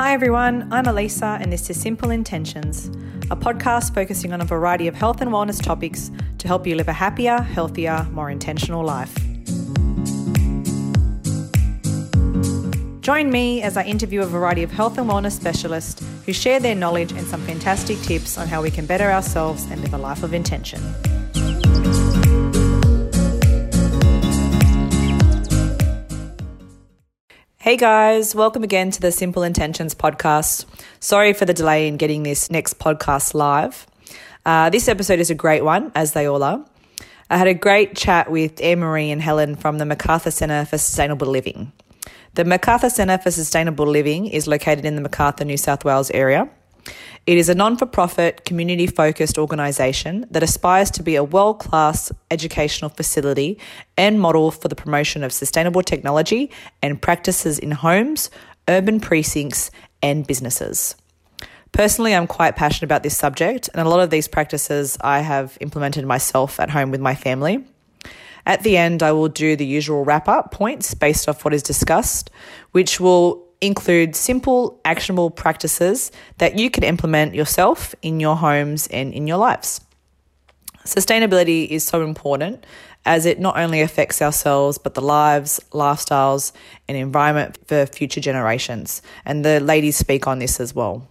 Hi everyone, I'm Elisa and this is Simple Intentions, a podcast focusing on a variety of health and wellness topics to help you live a happier, healthier, more intentional life. Join me as I interview a variety of health and wellness specialists who share their knowledge and some fantastic tips on how we can better ourselves and live a life of intention. Hey guys, welcome again to the Simple Intentions podcast. Sorry for the delay in getting this next podcast live. Uh, this episode is a great one, as they all are. I had a great chat with Anne Marie and Helen from the Macarthur Centre for Sustainable Living. The Macarthur Centre for Sustainable Living is located in the Macarthur, New South Wales area. It is a non for profit, community focused organisation that aspires to be a world class educational facility and model for the promotion of sustainable technology and practices in homes, urban precincts, and businesses. Personally, I'm quite passionate about this subject, and a lot of these practices I have implemented myself at home with my family. At the end, I will do the usual wrap up points based off what is discussed, which will include simple, actionable practices that you can implement yourself in your homes and in your lives. Sustainability is so important as it not only affects ourselves but the lives, lifestyles, and environment for future generations. And the ladies speak on this as well.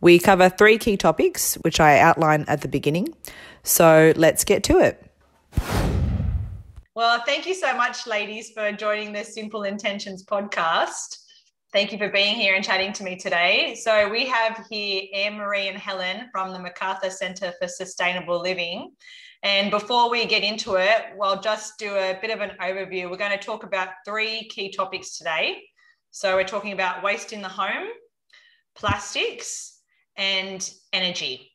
We cover three key topics, which I outline at the beginning. So let's get to it. Well, thank you so much, ladies, for joining the Simple Intentions podcast. Thank you for being here and chatting to me today. So, we have here Anne Marie and Helen from the MacArthur Centre for Sustainable Living. And before we get into it, we'll just do a bit of an overview. We're going to talk about three key topics today. So, we're talking about waste in the home, plastics, and energy.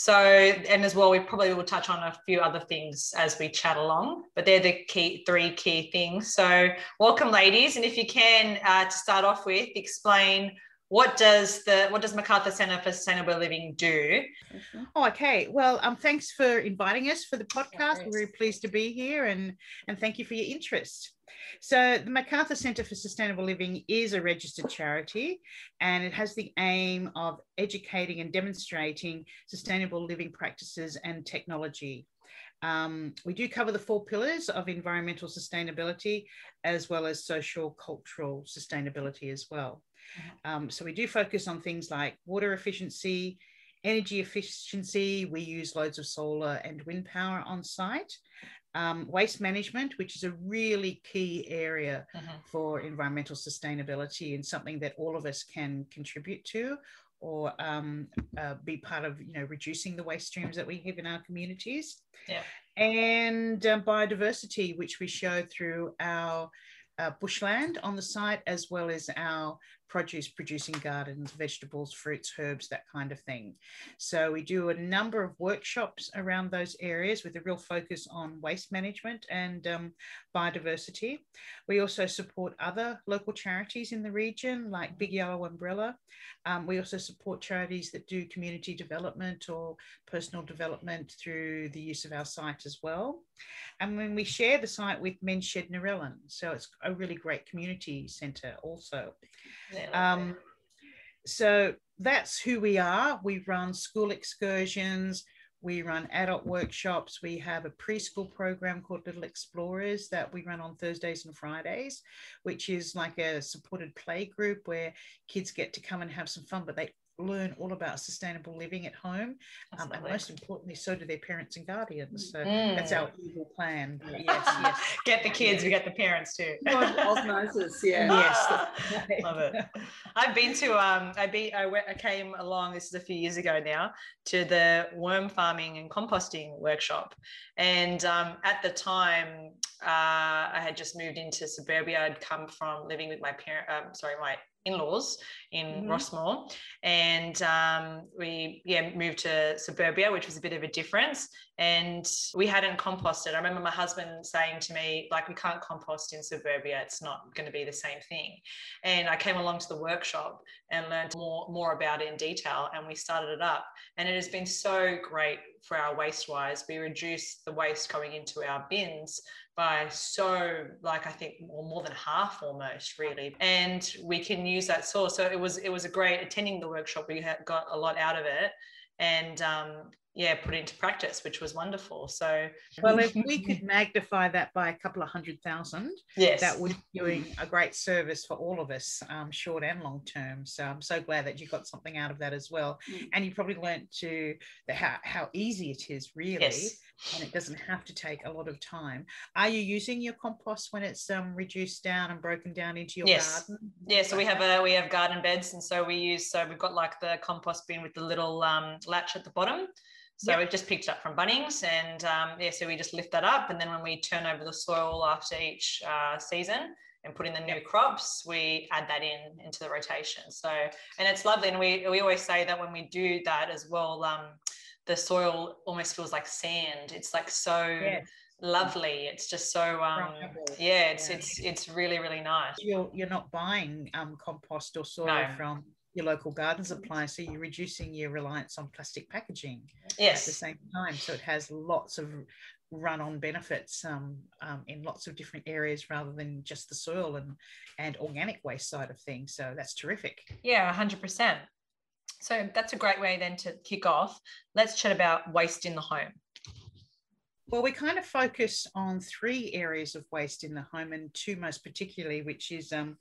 So, and as well, we probably will touch on a few other things as we chat along, but they're the key three key things. So, welcome, ladies, and if you can, uh, to start off with, explain what does the what does MacArthur Centre for Sustainable Living do? Oh, okay. Well, um, thanks for inviting us for the podcast. We're very pleased to be here, and and thank you for your interest. So, the MacArthur Centre for Sustainable Living is a registered charity and it has the aim of educating and demonstrating sustainable living practices and technology. Um, we do cover the four pillars of environmental sustainability as well as social cultural sustainability as well. Mm-hmm. Um, so we do focus on things like water efficiency, energy efficiency. We use loads of solar and wind power on site um, waste management, which is a really key area uh-huh. for environmental sustainability and something that all of us can contribute to or um, uh, be part of, you know, reducing the waste streams that we have in our communities. Yeah. And uh, biodiversity, which we show through our uh, bushland on the site, as well as our produce producing gardens, vegetables, fruits, herbs, that kind of thing. So we do a number of workshops around those areas with a real focus on waste management and um, biodiversity. We also support other local charities in the region like Big Yellow Umbrella. Um, we also support charities that do community development or personal development through the use of our site as well. And when we share the site with Men's Shed Narellan, so it's a really great community centre also. Um, so that's who we are. We run school excursions, we run adult workshops. We have a preschool program called Little Explorers that we run on Thursdays and Fridays, which is like a supported play group where kids get to come and have some fun, but they learn all about sustainable living at home. Um, and most importantly, so do their parents and guardians. So mm. that's our evil plan. Yes, yes. Get the kids, we get the parents too. Osmosis, yeah. Yes. Love it. I've been to, um, I, be, I, went, I came along, this is a few years ago now, to the worm farming and composting workshop. And um, at the time, uh, I had just moved into suburbia. I'd come from living with my parent, um, sorry, my in-laws in mm-hmm. Rossmore, and um, we yeah moved to suburbia, which was a bit of a difference. and we hadn't composted. I remember my husband saying to me, like, we can't compost in suburbia. It's not going to be the same thing. And I came along to the workshop and learned more, more about it in detail. And we started it up. And it has been so great for our waste wise. We reduce the waste going into our bins by so like I think more, more than half almost really. And we can use that source. So it was it was a great attending the workshop we got a lot out of it. And um, yeah put into practice which was wonderful. So well if we could magnify that by a couple of hundred thousand yes. that would be doing a great service for all of us um, short and long term. So i'm so glad that you got something out of that as well. Mm. and you probably learned to the how, how easy it is really yes. and it doesn't have to take a lot of time. Are you using your compost when it's um, reduced down and broken down into your yes. garden yeah so we have a we have garden beds and so we use so we've got like the compost bin with the little um, latch at the bottom so yep. we just picked up from Bunnings, and um, yeah, so we just lift that up, and then when we turn over the soil after each uh, season and put in the new yep. crops, we add that in into the rotation. So and it's lovely, and we we always say that when we do that as well, um, the soil almost feels like sand. It's like so. Yes lovely it's just so um yeah it's yeah. it's it's really really nice you're you're not buying um compost or soil no. from your local garden supply. So you're reducing your reliance on plastic packaging yes. at the same time. So it has lots of run on benefits um, um, in lots of different areas rather than just the soil and, and organic waste side of things. So that's terrific. Yeah, 100%. So that's a great way then to kick off. Let's chat about waste in the home. Well, we kind of focus on three areas of waste in the home, and two most particularly, which is um,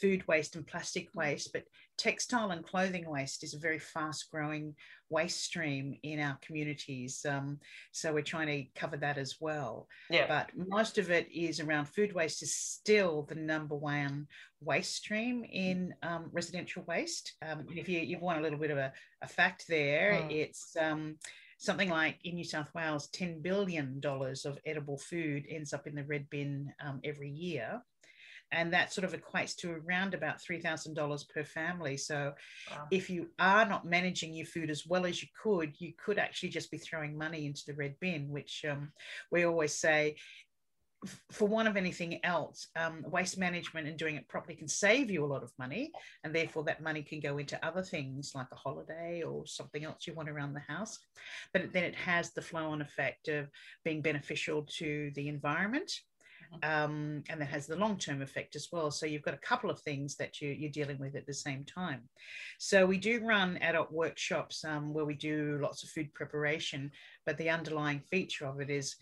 food waste and plastic waste, but textile and clothing waste is a very fast growing waste stream in our communities. Um, so we're trying to cover that as well. Yeah. But most of it is around food waste is still the number one waste stream in um, residential waste. Um, if you, you want a little bit of a, a fact there, mm. it's um, something like in New South Wales, $10 billion of edible food ends up in the red bin um, every year and that sort of equates to around about $3000 per family so wow. if you are not managing your food as well as you could you could actually just be throwing money into the red bin which um, we always say for one of anything else, um, waste management and doing it properly can save you a lot of money, and therefore that money can go into other things like a holiday or something else you want around the house. But then it has the flow on effect of being beneficial to the environment um, and that has the long term effect as well. So you've got a couple of things that you, you're dealing with at the same time. So we do run adult workshops um, where we do lots of food preparation, but the underlying feature of it is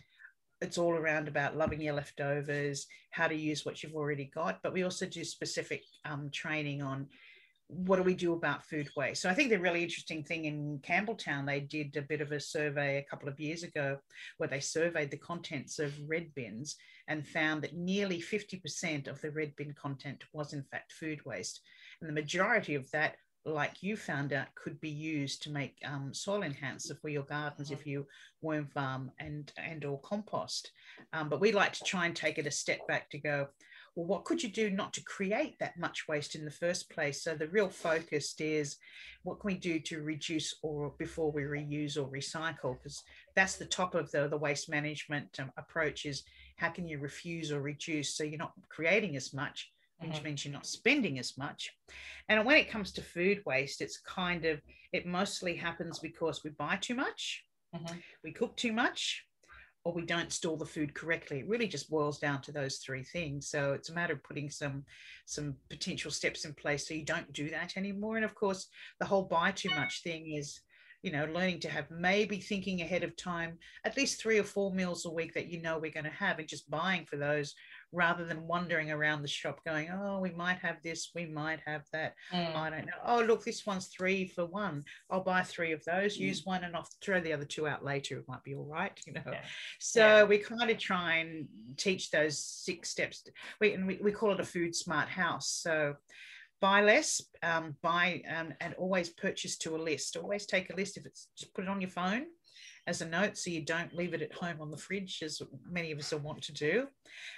it's all around about loving your leftovers, how to use what you've already got. But we also do specific um, training on what do we do about food waste? So I think the really interesting thing in Campbelltown, they did a bit of a survey a couple of years ago where they surveyed the contents of red bins and found that nearly 50% of the red bin content was in fact food waste. And the majority of that, like you found out, could be used to make um, soil enhancer for your gardens if you worm farm and, and or compost. Um, but we like to try and take it a step back to go, well, what could you do not to create that much waste in the first place? So the real focus is what can we do to reduce or before we reuse or recycle? Because that's the top of the, the waste management um, approach is how can you refuse or reduce so you're not creating as much which mm-hmm. means you're not spending as much. And when it comes to food waste, it's kind of, it mostly happens because we buy too much, mm-hmm. we cook too much, or we don't store the food correctly. It really just boils down to those three things. So it's a matter of putting some some potential steps in place so you don't do that anymore. And of course, the whole buy too much thing is you know, learning to have maybe thinking ahead of time, at least three or four meals a week that you know we're going to have, and just buying for those rather than wandering around the shop going, oh, we might have this, we might have that. Mm. I don't know. Oh, look, this one's three for one. I'll buy three of those, mm. use one, and I'll throw the other two out later. It might be all right, you know. Yeah. So yeah. we kind of try and teach those six steps. We and we, we call it a food smart house. So buy less, um, buy um, and always purchase to a list. Always take a list. If it's just put it on your phone as a note so you don't leave it at home on the fridge as many of us will want to do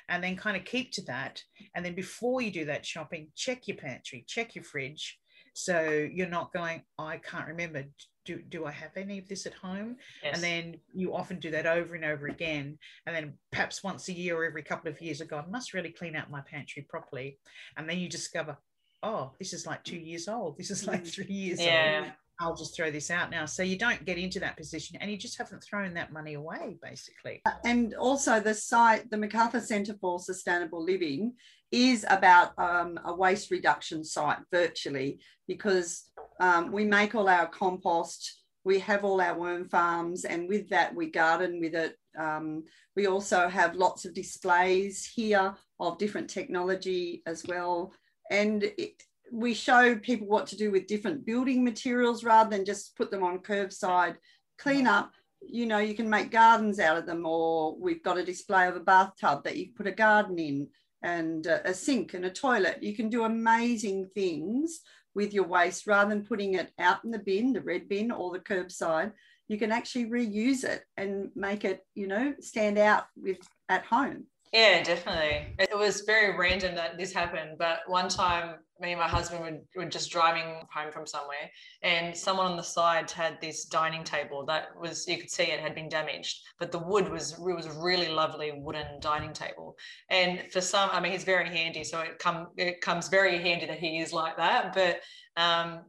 and then kind of keep to that and then before you do that shopping check your pantry check your fridge so you're not going i can't remember do, do I have any of this at home? Yes. And then you often do that over and over again. And then perhaps once a year or every couple of years, I go, I must really clean out my pantry properly. And then you discover, oh, this is like two years old. This is like Mm. three years Yeah. old. I'll just throw this out now. So you don't get into that position and you just haven't thrown that money away, basically. And also the site, the MacArthur Centre for Sustainable Living is about um, a waste reduction site virtually because um, we make all our compost, we have all our worm farms, and with that we garden with it. Um, we also have lots of displays here of different technology as well. And it, we show people what to do with different building materials rather than just put them on curbside clean up. You know you can make gardens out of them or we've got a display of a bathtub that you put a garden in and a, a sink and a toilet. You can do amazing things with your waste rather than putting it out in the bin the red bin or the curbside. You can actually reuse it and make it you know stand out with at home Yeah, definitely. It was very random that this happened, but one time me and my husband were, were just driving home from somewhere and someone on the side had this dining table that was you could see it had been damaged but the wood was it was really lovely wooden dining table and for some i mean he's very handy so it come it comes very handy that he is like that but um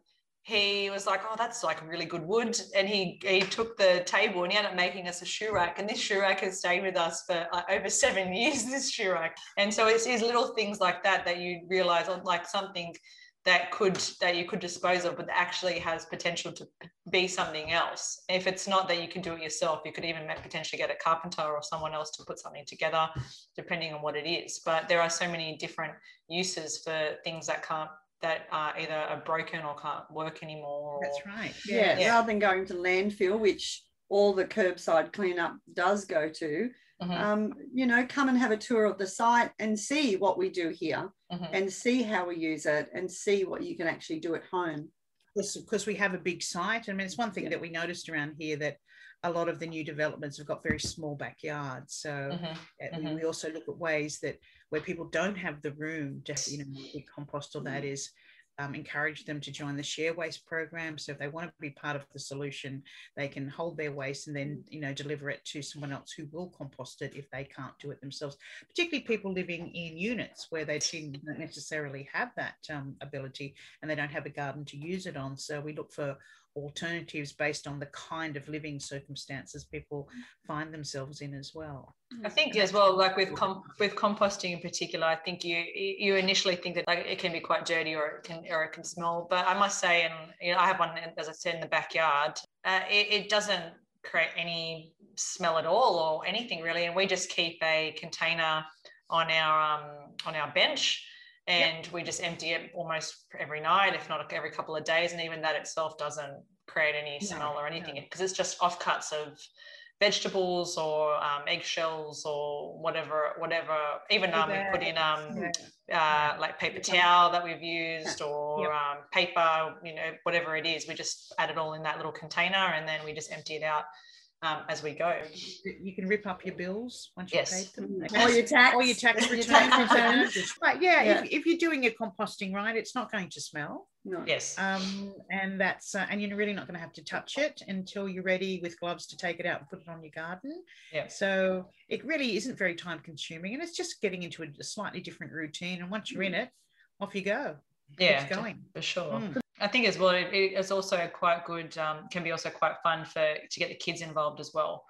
he was like, "Oh, that's like really good wood," and he he took the table and he ended up making us a shoe rack. And this shoe rack has stayed with us for like, over seven years. This shoe rack, and so it's these little things like that that you realize, oh, like something that could that you could dispose of, but actually has potential to be something else. If it's not that you can do it yourself, you could even potentially get a carpenter or someone else to put something together, depending on what it is. But there are so many different uses for things that can't that are either are broken or can't work anymore. Or, That's right. yeah, Yeah. rather than going to landfill which all the curbside cleanup does go to Mhm, um, you know, come and have a tour of the site and see what we do here mhm. and see how we use it and see what you can actually do at home. because we have a big site. I mean, it's one thing Yeah. that we noticed around here that a lot of the new developments have got very small backyards. So we- Mhm. we also look at ways that where people don't have the room to, you know, compost or that is um, encourage them to join the share waste program. So if they want to be part of the solution, they can hold their waste and then, you know, deliver it to someone else who will compost it if they can't do it themselves. Particularly people living in units where they didn't necessarily have that um, ability and they don't have a garden to use it on. So we look for alternatives based on the kind of living circumstances people find themselves in as well. I think as well, like with com- with composting in particular, I think you you initially think that like it can be quite dirty or it can or it can smell. But I must say, and you know, I have one as I said in the backyard. Uh, it, it doesn't create any smell at all or anything really, and we just keep a container on our um, on our bench. And we just empty it almost every night, if not every couple of days. And even that itself doesn't create any No, smell or anything no. because it's just offcuts of vegetables or um, eggshells or whatever, whatever. Even um, we put in um, Yeah. uh, like paper towel that we've used or Yep. um, paper, you know, whatever it is. We just add it all in that little container and then we just empty it out um, as we go. You can rip up your bills once you've Yes. paid them. Or your tax, or your tax return. returns. But yeah, Yeah. If, if you're doing your composting right, it's not going to smell. No. Yes. Um, and that's uh, and you're really not going to have to touch it until you're ready with gloves to take it out and put it on your garden. Yeah. So it really isn't very time consuming, and it's just getting into a, a slightly different routine. And once you're in it, off you go. Yeah, Keeps going. for sure. Mm. I think as well, it, it's also quite good. Um, can be also quite fun for to get the kids involved as well,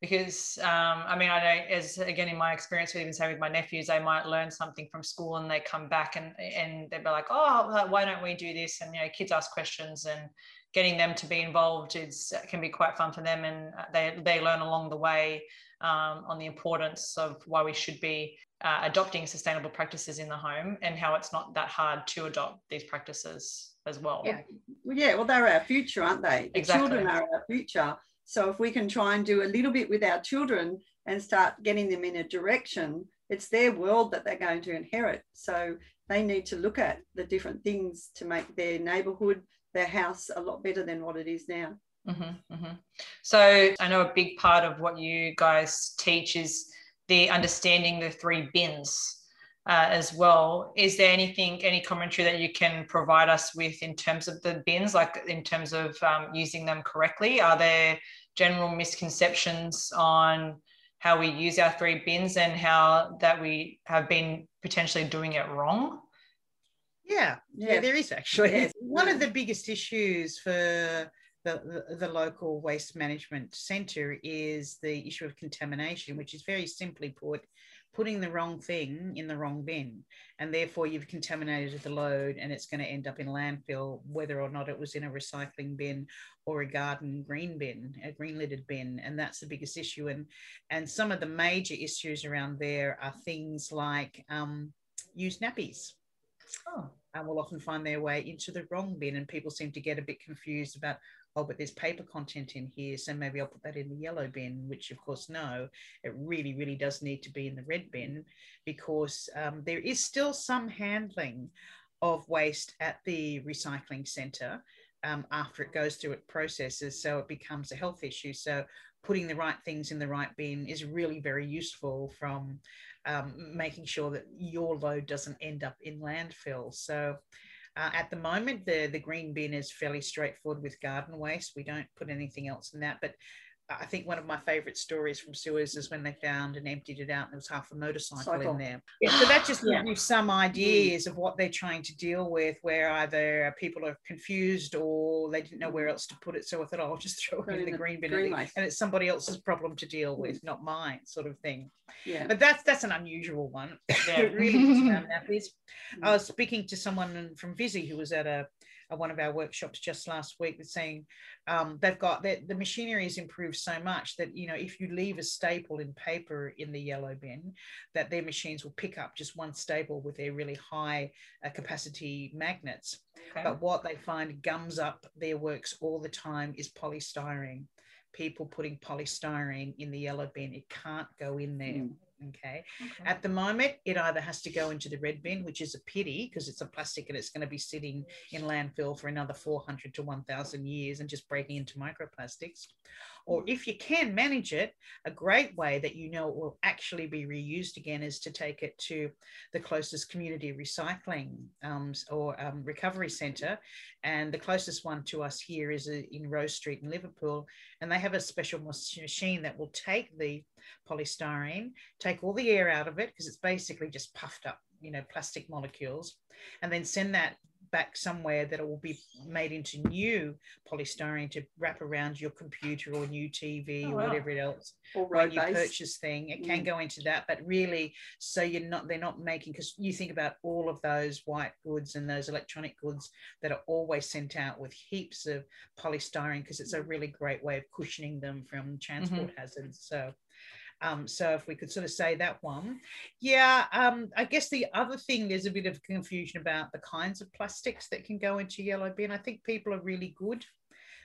because um, I mean, I know as again in my experience, even say with my nephews, they might learn something from school and they come back and and they'll be like, oh, why don't we do this? And you know, kids ask questions and getting them to be involved is can be quite fun for them, and they they learn along the way um, on the importance of why we should be uh, adopting sustainable practices in the home and how it's not that hard to adopt these practices as well. Yeah. Well, yeah, well, they're our future, aren't they? The Exactly. children are our future. So if we can try and do a little bit with our children and start getting them in a direction, it's their world that they're going to inherit. So they need to look at the different things to make their neighborhood, their house a lot better than what it is now. Mhm, mhm. So I know a big part of what you guys teach is the understanding the three bins uh, as well. Is there anything, any commentary that you can provide us with in terms of the bins, like in terms of um, using them correctly? Are there general misconceptions on how we use our three bins and how that we have been potentially doing it wrong? Yeah, yeah, yeah there is actually. Yes. One of the biggest issues for the, the, the, local waste management centre is the issue of contamination, which is very simply put, putting the wrong thing in the wrong bin. And therefore, you've contaminated the load and it's going to end up in landfill, whether or not it was in a recycling bin or a garden green bin, a green lidded bin. And that's the biggest issue. And, and some of the major issues around there are things like um, used nappies. Oh. And will often find their way into the wrong bin, and people seem to get a bit confused about oh, but there's paper content in here, so maybe I'll put that in the yellow bin, which of course, no, it really, really does need to be in the red bin because um, there is still some handling of waste at the recycling centre um, after it goes through its processes, so it becomes a health issue. So putting the right things in the right bin is really very useful from um, making sure that your load doesn't end up in landfill. So uh, at the moment, the, the green bin is fairly straightforward with garden waste. We don't put anything else in that. But I think one of my favourite stories from Suez is when they found and emptied it out, and there was half a motorcycle Cycle. in there. Yeah, so that just gives you some mm. ideas of what they're trying to deal with, where either people are confused or they didn't know where mm-hmm. else to put it. So I thought, oh, I'll just throw it in the, the green bin, green and, it's somebody else's problem to deal mm. with, not mine, sort of thing. Yeah. But that's that's an unusual one. Yeah. really mm. I was speaking to someone from Visy who was at a at one of our workshops just last week was saying um, they've got that the machinery has improved so much that you know if you leave a staple in paper in the yellow bin that their machines will pick up just one staple with their really high uh, capacity magnets okay. but what they find gums up their works all the time is polystyrene people putting polystyrene in the yellow bin it can't go in there mm. Okay. okay. At the moment, it either has to go into the red bin, which is a pity because it's a plastic and it's going to be sitting in landfill for another 400 to 1,000 years and just breaking into microplastics. Or if you can manage it, a great way that you know it will actually be reused again is to take it to the closest community recycling um, or um, recovery centre. And the closest one to us here is uh, in Rose Street in Liverpool. And they have a special machine that will take the polystyrene, take all the air out of it because it's basically just puffed up, you know, plastic molecules, and then send that back somewhere that it will be made into new polystyrene to wrap around your computer or new TV oh, or wow. whatever else or when you purchase thing. It mm. can go into that, but really, so you're not they're not making because you think about all of those white goods and those electronic goods that are always sent out with heaps of polystyrene because it's a really great way of cushioning them from transport mm-hmm. hazards. So um, so if we could sort of say that one. Yeah, um, I guess the other thing, there's a bit of confusion about the kinds of plastics that can go into yellow bin. I think people are really good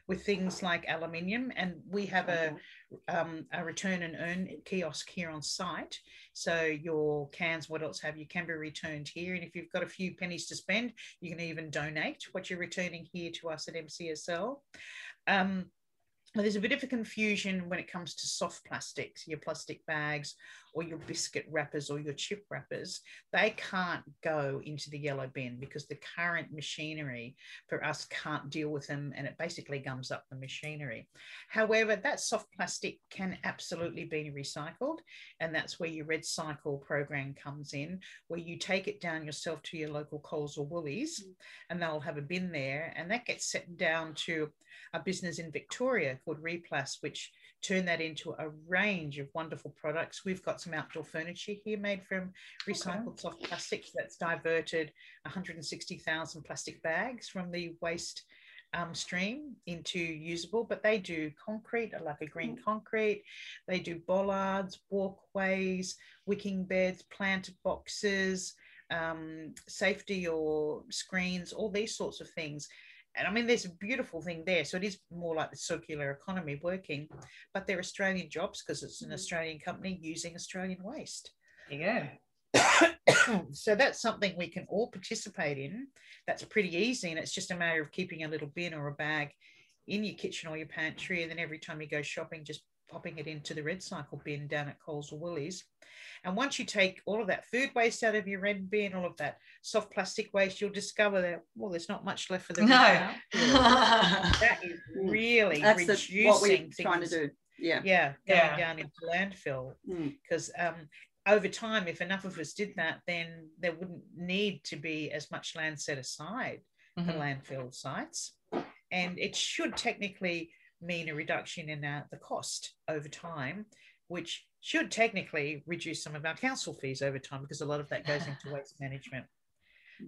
with things like aluminium and we have a, um, a return and earn kiosk here on site so your cans what else have you can be returned here and if you've got a few pennies to spend you can even donate what you're returning here to us at mcsl um, there's a bit of a confusion when it comes to soft plastics, your plastic bags or your biscuit wrappers or your chip wrappers. They can't go into the yellow bin because the current machinery for us can't deal with them and it basically gums up the machinery. However, that soft plastic can absolutely be recycled. And that's where your Red Cycle program comes in, where you take it down yourself to your local Coles or Woolies and they'll have a bin there. And that gets set down to a business in Victoria called Replas, which turn that into a range of wonderful products. We've got some outdoor furniture here made from recycled okay. soft plastics that's diverted 160,000 plastic bags from the waste um, stream into usable, but they do concrete, like a green mm. concrete. They do bollards, walkways, wicking beds, planter boxes, um, safety or screens, all these sorts of things and I mean, there's a beautiful thing there. So it is more like the circular economy working, but they're Australian jobs because it's an mm-hmm. Australian company using Australian waste. Yeah. so that's something we can all participate in. That's pretty easy. And it's just a matter of keeping a little bin or a bag in your kitchen or your pantry. And then every time you go shopping, just popping it into the red cycle bin down at Coles or Woolies. And once you take all of that food waste out of your red bin, all of that soft plastic waste, you'll discover that well, there's not much left for the No. that is Mm. really That's the, what we're things. trying to do. Yeah. Yeah, going Yeah. down into landfill Mm. because um, over time, if enough of us did that, then there wouldn't need to be as much land set aside for Mhm. landfill sites, and it should technically mean a reduction in uh, the cost over time, which should technically reduce some of our council fees over time because a lot of that goes into waste management.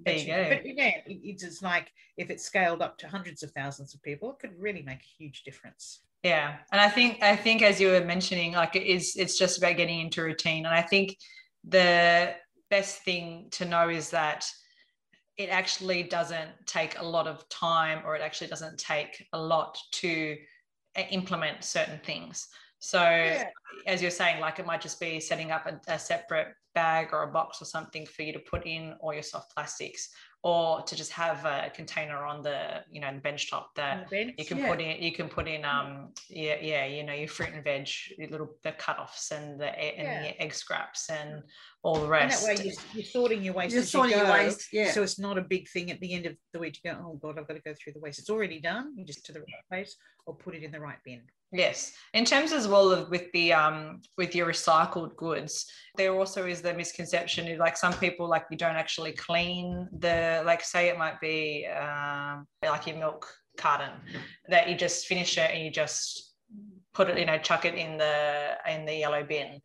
There you go. But again, it- it's just like if it's scaled up to hundreds of thousands of people, it could really make a huge difference. Yeah, and I think I think as you were mentioning, like it is, it's just about getting into routine, and I think the best thing to know is that it actually doesn't take a lot of time, or it actually doesn't take a lot to Uh, implement certain things. So, as you're saying, like it might just be setting up a, a separate bag or a box or something for you to put in all your soft plastics, or to just have a container on the you know the bench top that bench, you can Yeah. put in you can put in um yeah yeah you know your fruit and veg your little the cut-offs and the and Yeah. the egg scraps and all the And rest that way you're, you're sorting your waste You're as sorting you your go, waste. Yeah. So it's not a big thing at the end of the week to go, oh God, I've got to go through the waste. It's already done. You just to the right place or put it in the right bin. Yes. In terms as well of with the um with your recycled goods there also is the misconception of like some people like you don't actually clean the like say it might be um like your milk carton that you just finish it and you just put it you know chuck it in the in the yellow bin.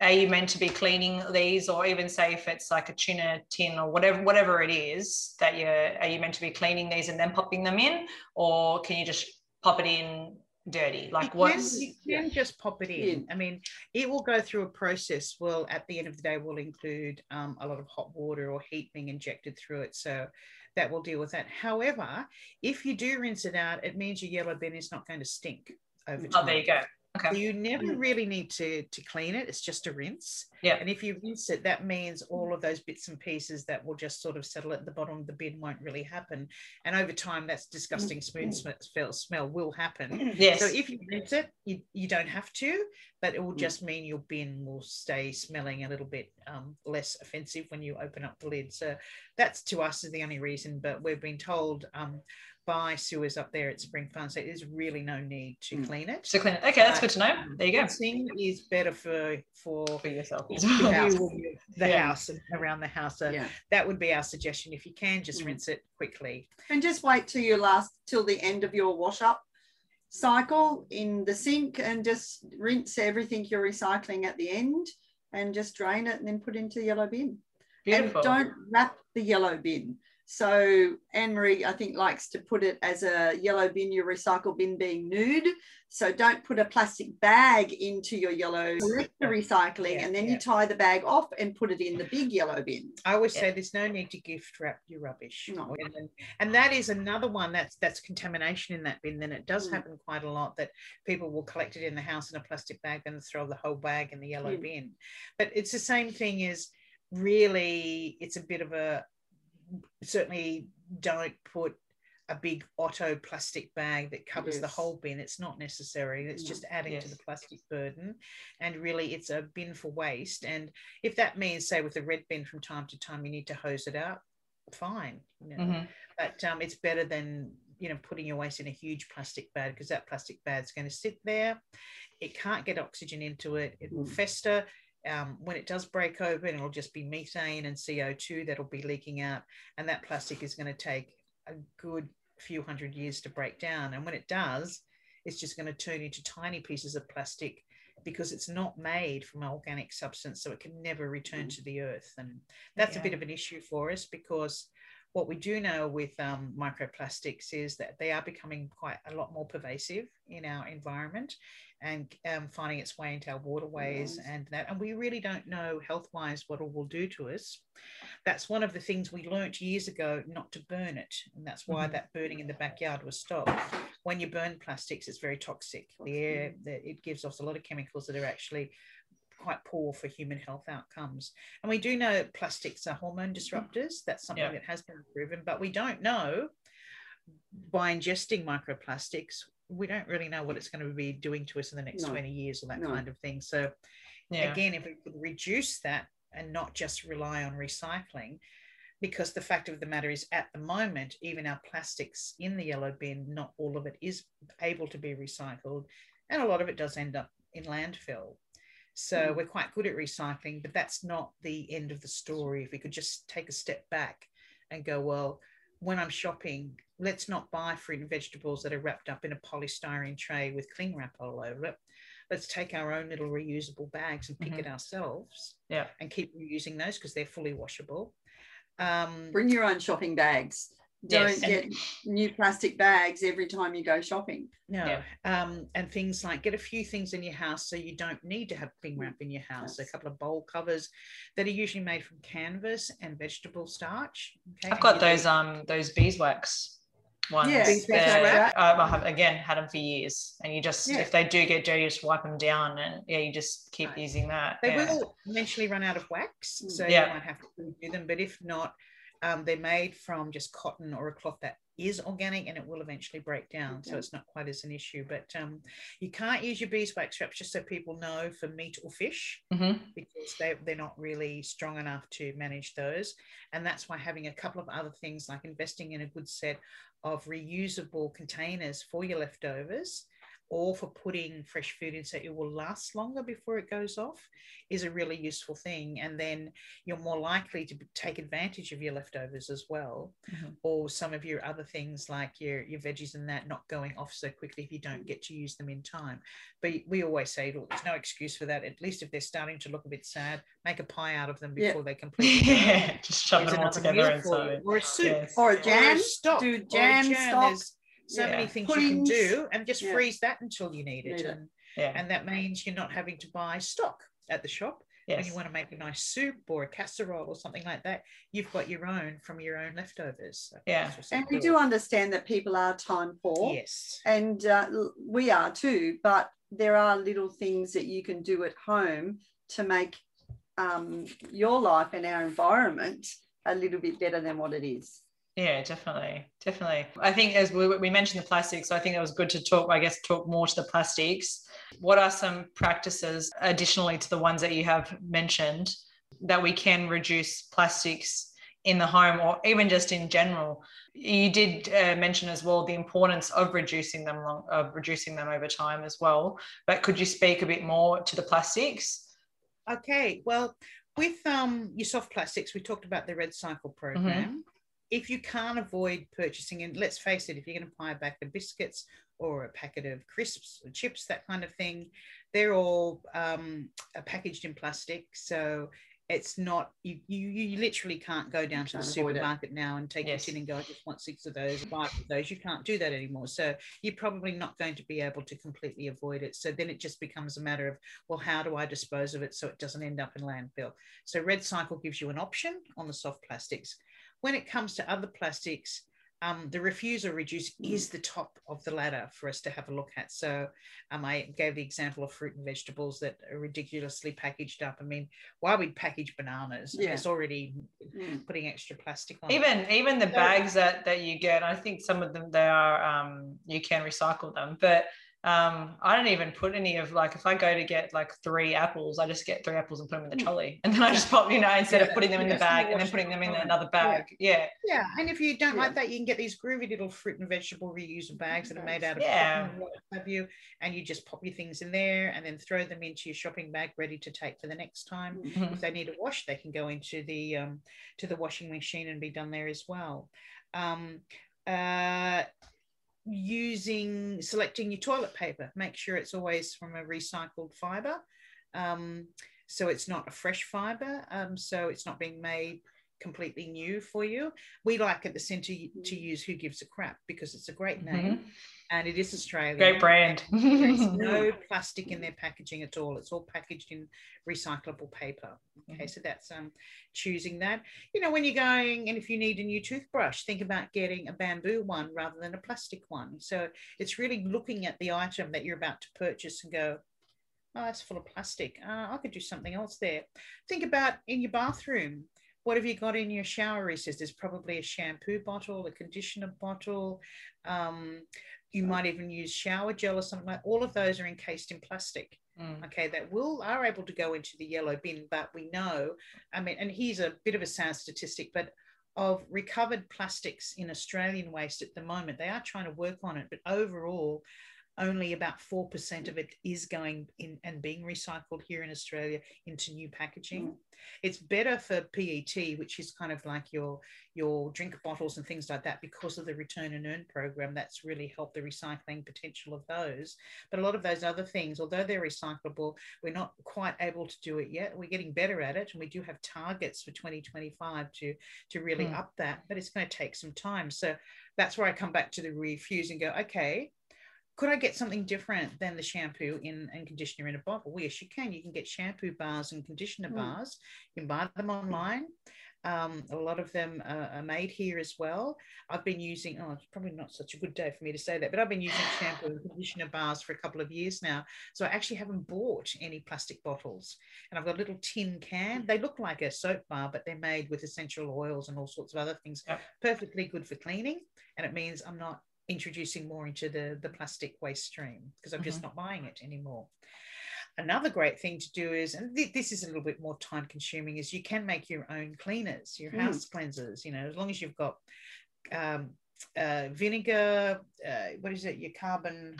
Are you meant to be cleaning these or even say if it's like a tuna tin or whatever whatever it is that you're are you meant to be cleaning these and then popping them in? Or can you just pop it in dirty like can, you can just pop it in. I mean, it will go through a process. Well, at the end of the day, will include um, a lot of hot water or heat being injected through it. So that will deal with that. However, if you do rinse it out, it means your yellow bin is not going to stink over time. oh there you go So you never really need to to clean it. It's just a rinse. Yeah. And if you rinse it, that means all of those bits and pieces that will just sort of settle at the bottom of the bin won't really happen. And over time, that's disgusting smooth sm- smell, smell will happen. yes So if you rinse it, you, you don't have to, but it will Mm. just mean your bin will stay smelling a little bit um, less offensive when you open up the lid. So that's to us is the only reason. But we've been told um, by Suez up there at Spring Farm, so there's really no need to Mm. clean it. so clean it okay that's good to know there you go Rinsing is better for for for yourself you well. house. the Yeah. house and around the house. So yeah. that would be our suggestion. If you can, just Mm. rinse it quickly. And just wait till you last till the end of your wash up cycle in the sink and just rinse everything you're recycling at the end and just drain it and then put it into the yellow bin. beautiful And don't wrap the yellow bin. So Anne Marie, I think, likes to put it as a yellow bin, your recycle bin being nude. So don't put a plastic bag into your yellow recycling, Yeah, and then yeah. you tie the bag off and put it in the big yellow bin. I always Yeah. say there's no need to gift wrap your rubbish. No. And, and that is another one that's that's contamination in that bin. Then it does Mm. happen quite a lot that people will collect it in the house in a plastic bag and throw the whole bag in the yellow Mm. bin. But it's the same thing as really it's a bit of a certainly don't put a big Otto plastic bag that covers the whole bin. It's not necessary. It's just adding to the plastic burden. And really, it's a bin for waste. And if that means, say, with a red bin from time to time, you need to hose it out, fine. You know? Mhm. But um, it's better than you know putting your waste in a huge plastic bag because that plastic bag's going to sit there. It can't get oxygen into it. It will Mm. fester. Um, when it does break open, it'll just be methane and CO2 that'll be leaking out, and that plastic is going to take a good few hundred years to break down. And when it does, it's just going to turn into tiny pieces of plastic because it's not made from an organic substance, so it can never return Mm. to the earth. And that's a bit of an issue for us because what we do know with um, microplastics is that they are becoming quite a lot more pervasive in our environment and um, finding its way into our waterways and that and we really don't know health wise what it will do to us. That's one of the things we learnt years ago not to burn it and that's why Mhm. that burning in the backyard was stopped. When you burn plastics it's very toxic. The air the, it gives off a lot of chemicals that are actually quite poor for human health outcomes. And we do know plastics are hormone disruptors. That's something Yeah. that has been proven but we don't know by ingesting microplastics we don't really know what it's going to be doing to us in the next No. 20 years or that No. kind of thing. So Yeah. again, if we could reduce that and not just rely on recycling, because the fact of the matter is, at the moment, even our plastics in the yellow bin, not all of it is able to be recycled, and a lot of it does end up in landfill. So Mm. we're quite good at recycling, but that's not the end of the story. If we could just take a step back and go, well, when I'm shopping, let's not buy fruit and vegetables that are wrapped up in a polystyrene tray with cling wrap all over it. Let's take our own little reusable bags and pick Mhm. it ourselves Yeah. and keep reusing those because they're fully washable. Um, Bring your own shopping bags. Don't Yes. get new plastic bags every time you go shopping. no, Yeah. um, and things like get a few things in your house so you don't need to have cling wrap in your house. Yes. A couple of bowl covers that are usually made from canvas and vegetable starch. Okay, I've got you those do- um those beeswax ones. Yeah, beeswax They're- wrap. uh, I have again had them for years, and you just Yeah. if they do get dirty, just wipe them down, and yeah, you just keep Right. using that. They yeah. will eventually run out of wax, Mm. so Yeah. you might have to do them. But if not, um, they're made from just cotton or a cloth that is organic, and it will eventually break down. So it's not quite as an issue. But um, you can't use your beeswax wraps just so people know for meat or fish Mhm. because they, they're not really strong enough to manage those. And that's why having a couple of other things like investing in a good set of reusable containers for your leftovers or for putting fresh food in so it will last longer before it goes off is a really useful thing. And then you're more likely to take advantage of your leftovers as well, Mhm. or some of your other things like your, your veggies and that not going off so quickly if you don't get to use them in time. But we always say, look, there's no excuse for that. At least if they're starting to look a bit sad, make a pie out of them Yeah. before they completely yeah, just shove them all together and so or a soup, yes. Or a or jam. stock, Do a jam stock. There's so Yeah. many things you can do, and just Yeah. freeze that until you need it. Need. And, yeah, and that means you're not having to buy stock at the shop when you want to make a nice soup or a casserole or something like that. You've got your own from your own leftovers. Yeah. that's what's And we do understand that people are time poor. Yes. and uh, we are too but there are little things that you can do at home to make um, your life and our environment a little bit better than what it is Yeah, definitely, definitely. I think as we, we mentioned the plastics, so I think it was good to talk. I guess talk more to the plastics. What are some practices additionally to the ones that you have mentioned that we can reduce plastics in the home or even just in general? You did uh, mention as well the importance of reducing them, long, of reducing them over time as well. But could you speak a bit more to the plastics? Okay. Well, with um, your soft plastics, we talked about the Red Cycle program. If you can't avoid purchasing, and let's face it, if you're going to buy a pack of biscuits or a packet of crisps or chips, that kind of thing, they're all um, are packaged in plastic. So it's not you, you you literally can't go down to the avoid it. supermarket now and take Yes. your tin and go I just want six of those five of those you can't do that anymore so you're probably not going to be able to completely avoid it so then it just becomes a matter of well how do I dispose of it so it doesn't end up in landfill so red cycle gives you an option on the soft plastics when it comes to other plastics um, the refuse or reduce is the top of the ladder for us to have a look at. So um, I gave the example of fruit and vegetables that are ridiculously packaged up. I mean, why would package bananas? Yeah. It's already Mm. putting extra plastic on. it. even even the So- bags that that you get i think some of them they are um you can recycle them but um i don't even put any of like if i go to get like three apples i just get three apples and put them in the Mm. trolley and then i just pop you know instead of putting them in the bag and then putting them in another bag yeah Yeah, and if you don't Yeah. like that, you can get these groovy little fruit and vegetable reusable bags that are made out of Yeah. cotton and what have you, and you just pop your things in there and then throw them into your shopping bag ready to take for the next time. Mhm. If they need a wash, they can go into the um, to the washing machine and be done there as well. Um, uh, using selecting your toilet paper, make sure it's always from a recycled fiber. Um, so it's not a fresh fiber. Um, so it's not being made completely new for you. We like at the centre to use Who Gives a Crap because it's a great name and it is Australian. great brand There's no plastic in their packaging at all. It's all packaged in recyclable paper. Okay, so that's um choosing that. You know, when you're going and if you need a new toothbrush, think about getting a bamboo one rather than a plastic one. So it's really looking at the item that you're about to purchase and go, oh, that's full of plastic. Uh, I could do something else there. Think about in your bathroom. What have you got in your shower recess? There's probably a shampoo bottle, a conditioner bottle. Um, you might even use shower gel or something like all of those are encased in plastic Mm. okay that will are able to go into the yellow bin but we know i mean and here's a bit of a sad statistic but of recovered plastics in australian waste at the moment they are trying to work on it but overall only about 4% of it is going in and being recycled here in Australia into new packaging. It's better for PET, which is kind of like your, your drink bottles and things like that, because of the return and earn program. That's really helped the recycling potential of those. But a lot of those other things, although they're recyclable, we're not quite able to do it yet. We're getting better at it. And we do have targets for 2025 to, to really Mm. up that, but it's going to take some time. So that's where I come back to the refuse and go, okay, could I get something different than the shampoo in and conditioner in a bottle? Well, yes, you can. You can get shampoo bars and conditioner Mm. bars. You can buy them online. Um, a lot of them are, are made here as well. I've been using, oh, it's probably not such a good day for me to say that, but I've been using shampoo and conditioner bars for a couple of years now. So I actually haven't bought any plastic bottles. And I've got a little tin can. They look like a soap bar, but they're made with essential oils and all sorts of other things. Perfectly good for cleaning. And it means I'm not introducing more into the, the plastic waste stream because I'm just not buying it anymore. Another great thing to do is, and th- this is a little bit more time consuming, is you can make your own cleaners, your Mm. house cleansers, you know, as long as you've got um, uh, vinegar, uh, what is it, your carbon,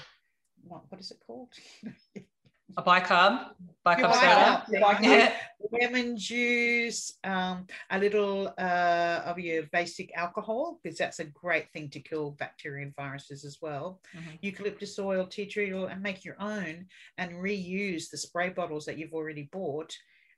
what, what is it called? A bicarb, bicarb soda. bicarb. Yeah. lemon juice, um, a little uh, of your basic alcohol, because that's a great thing to kill bacteria and viruses as well. Mhm. Eucalyptus oil, tea tree oil, and make your own and reuse the spray bottles that you've already bought.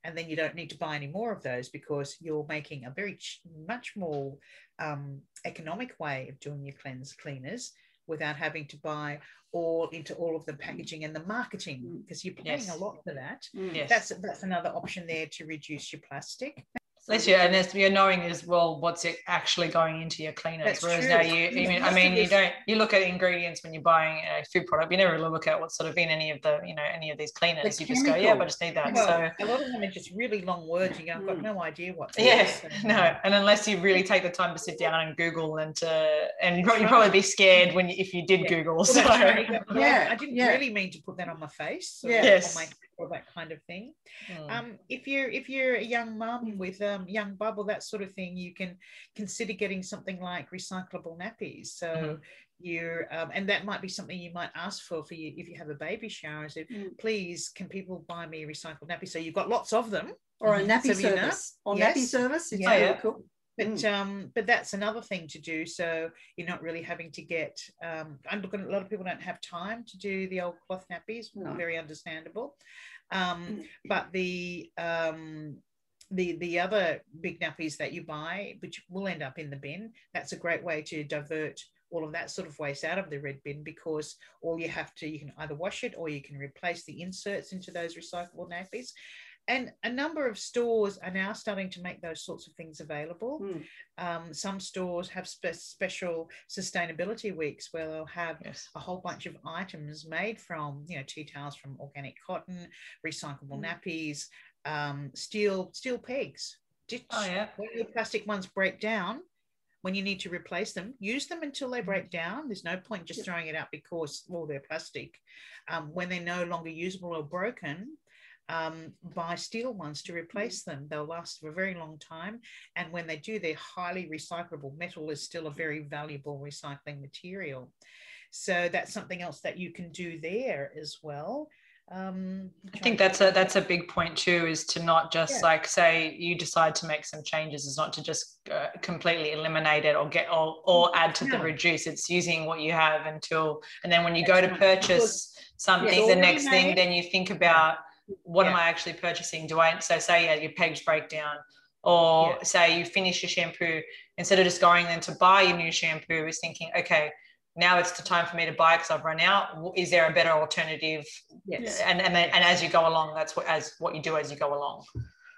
And then you don't need to buy any more of those because you're making a very ch- much more um, economic way of doing your cleanse cleaners without having to buy all into all of the packaging and the marketing because you're paying Yes. a lot for that Mm. Yes. that's that's another option there to reduce your plastic. That's yeah, and that's, you're knowing as well what's it actually going into your cleaners. That's Whereas true. now you, you mean, I mean, you don't you look at ingredients when you're buying a food product. You never really look at what's sort of in any of the you know any of these cleaners. you just go, yeah, but I just need that. Well, so a lot of them are just really long words. You go, I've got Mm. no idea what. yeah, this no, and unless you really take the time to sit down and Google and to and you'd probably, probably be scared when you, if you did Yeah. Google. Well, So right. You go, "Oh, Yeah, I didn't yeah. really mean to put that on my face. Or Yeah. Yes. on my or that kind of thing. Mm. Um, if you're if you're a young mum with um, young bubble that sort of thing, you can consider getting something like recyclable nappies. So Mhm. you're um, and that might be something you might ask for for you if you have a baby shower. So Mm. please, can people buy me recycled nappies? So you've got lots of them. Or a Mhm. nappy So you service. Or yes. nappy service. It's Yeah. really yeah. cool. But um, but that's another thing to do. So you're not really having to get. Um, I'm looking. At a lot of people don't have time to do the old cloth nappies. No. Very understandable. Um, Mm. but the um, the the other big nappies that you buy, which will end up in the bin, that's a great way to divert all of that sort of waste out of the red bin because all you have to you can either wash it or you can replace the inserts into those recyclable nappies. And a number of stores are now starting to make those sorts of things available. Mm. Um, some stores have spe- special sustainability weeks where they'll have yes. a whole bunch of items made from, you know, tea towels from organic cotton, recyclable Mm. nappies, um, steel steel pegs. Ditch Oh yeah. when your plastic ones break down, when you need to replace them, use them until they break down. There's no point just Yep. throwing it out because well they're plastic. Um, when they're no longer usable or broken, um, buy steel ones to replace them. They'll last for a very long time, and when they do, they're highly recyclable. Metal is still a very valuable recycling material. So that's something else that you can do there as well. Um, I think that's a that's a big point too. Is to not just Yeah. like say you decide to make some changes. Is not to just uh, completely eliminate it or get or or add to the reduce. It's using what you have until and then when you That's go to purchase something, the next thing, then you think about what am I actually purchasing? Do I so say yeah, your pegs break down, or Yeah. say you finish your shampoo instead of just going then to buy your new shampoo, is thinking okay. Now it's the time for me to buy because I've run out. Is there a better alternative yes. and and then, and as you go along, that's what as what you do as you go along.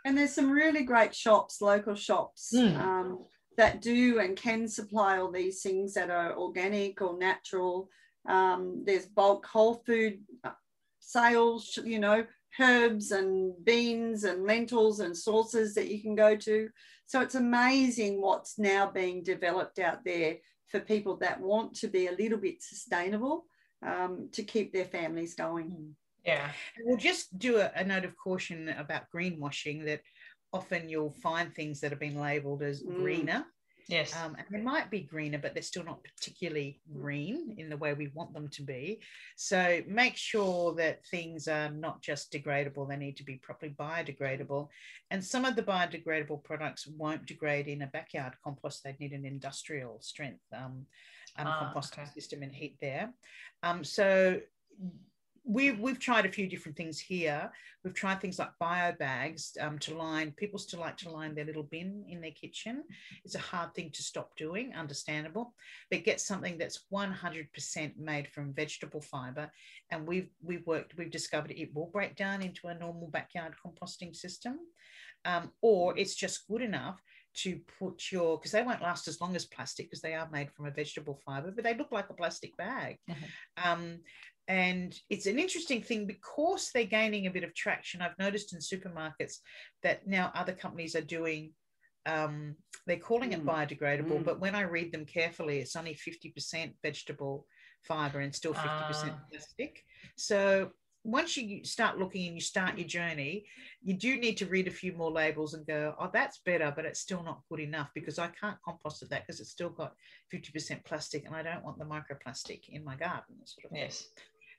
And there's some really great shops, local shops, Mm. um, that do and can supply all these things that are organic or natural. Um, there's bulk whole food uh, sales, you know, herbs and beans and lentils and sauces that you can go to. So it's amazing what's now being developed out there for people that want to be a little bit sustainable um, to keep their families going. Yeah. We'll just do a, a note of caution about greenwashing that often you'll find things that have been labeled as Mm. greener. Yes. Um, and they might be greener, but they're still not particularly green in the way we want them to be. So make sure that things are not just degradable, they need to be properly biodegradable. And some of the biodegradable products won't degrade in a backyard compost, they'd need an industrial strength um, um, Ah, composting okay. system and heat there. Um, so we've we've tried a few different things here. We've tried things like bio bags um, to line. People still like to line their little bin in their kitchen. It's a hard thing to stop doing, understandable. But get something that's 100% made from vegetable fiber, and we've we've worked. We've discovered it will break down into a normal backyard composting system, um, or it's just good enough to put your because they won't last as long as plastic because they are made from a vegetable fiber, but they look like a plastic bag. Um, and it's an interesting thing because they're gaining a bit of traction. I've noticed in supermarkets that now other companies are doing, um, they're calling it Mm. biodegradable, Mm. but when I read them carefully, it's only 50% vegetable fiber and still 50% Ah. plastic. So once you start looking and you start your journey, you do need to read a few more labels and go, oh, that's better, but it's still not good enough because I can't compost at that because it's still got 50% plastic and I don't want the microplastic in my garden. Sort of yes.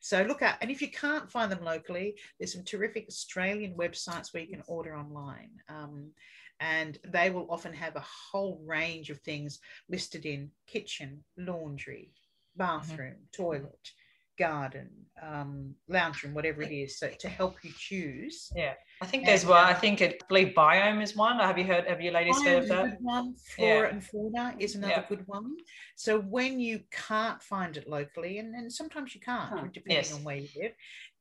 So look at, and if you can't find them locally, there's some terrific Australian websites where you can order online. Um, and they will often have a whole range of things listed in kitchen, laundry, bathroom, toilet, garden, um, lounge room, whatever it is. So to help you choose. Yeah. I think there's one. I um, think it, I believe biome is one. Have you heard? Have you ladies heard of that? one. Flora Yeah. and fauna is another Yeah. good one. So when you can't find it locally, and, and sometimes you can't, Can't. depending Yes. on where you live,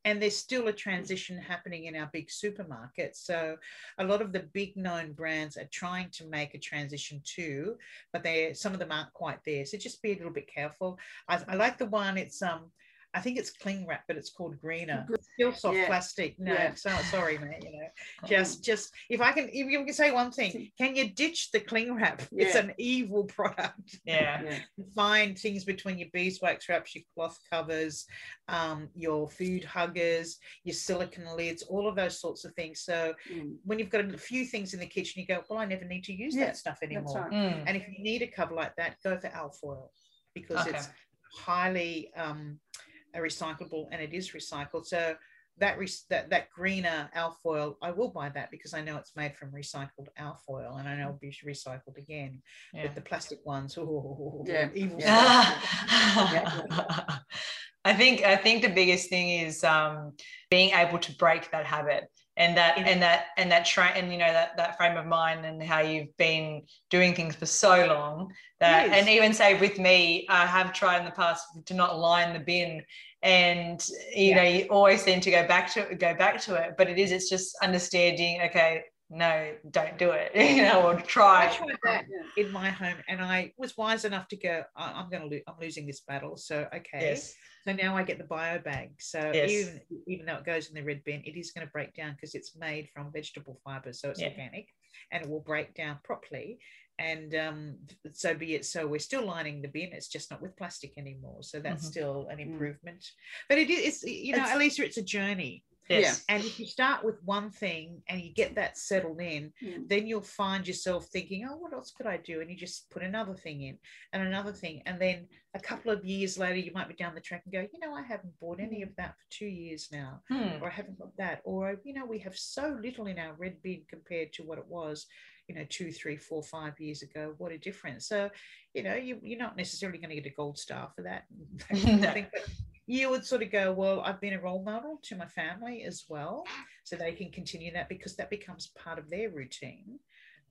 and there's still a transition happening in our big supermarkets. So a lot of the big known brands are trying to make a transition too, but they some of them aren't quite there. So just be a little bit careful. I, I like the one. It's um. I think it's cling wrap, but it's called greener. It's still soft Yeah. plastic. No, Yeah. so sorry, mate. You know, just just if i can if you can say one thing can you ditch the cling wrap it's an evil product Yeah. Yeah. find things between your beeswax wraps your cloth covers um, your food huggers your silicon lids all of those sorts of things so Mm. when you've got a few things in the kitchen you go well i never need to use Yeah, that stuff anymore right. Mm. and if you need a cover like that go for alfoil because Okay. it's highly um, uh, recyclable and it is recycled so that, re- that that greener alfoil i will buy that because i know it's made from recycled alfoil and i know it'll be recycled again Yeah. but the plastic ones oh, Yeah. evil Yeah. stuff. I think I think the biggest thing is um, being able to break that habit and that Yeah. and that and that train and you know that that frame of mind and how you've been doing things for so long that Yes. and even say with me I have tried in the past to not line the bin and you Yeah. know you always seem to go back to go back to it but it is it's just understanding okay no don't do it you know or I try tried that in my home, and I was wise enough to go. I- I'm going to lose. I'm losing this battle. So okay. yes So now I get the bio bag. So Yes. even even though it goes in the red bin, it is going to break down because it's made from vegetable fiber, so it's Yeah. organic, and it will break down properly. And um, so be it. So we're still lining the bin. It's just not with plastic anymore. So that's Mhm. still an Mm. improvement. But it is, you know, It's- at least it's a journey. Yes And if you start with one thing and you get that settled in, Mm. then you'll find yourself thinking, oh, what else could I do? And you just put another thing in and another thing. And then a couple of years later, you might be down the track and go, you know, I haven't bought any of that for two years now, Hmm. or I haven't got that. Or, you know, we have so little in our red bin compared to what it was, you know, two, three, four, five years ago. What a difference. So, you know, you, you're not necessarily going to get a gold star for that. that kind of No. but you would sort of go, well, I've been a role model to my family as well. So they can continue that because that becomes part of their routine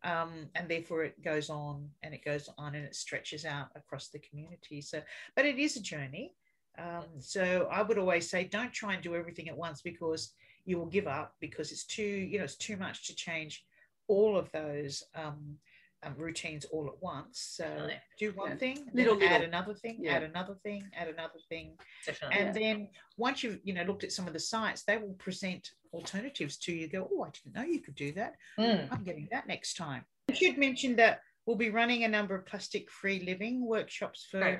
um, and therefore it goes on and it goes on and it stretches out across the community. So, but it is a journey. Um, so I would always say, don't try and do everything at once because you will give up because it's too, you know, it's too much to change all of those um, um, routines all at once. So Definitely. do one Yeah. thing, Little, then add another thing, Yeah. add another thing, add another thing, definitely and then once you've you know looked at some of the sites, they will present alternatives to you. Go, oh, I didn't know you could do that. Mm. I'm getting that next time. I should mention that we'll be running a number of plastic-free living workshops for. Great.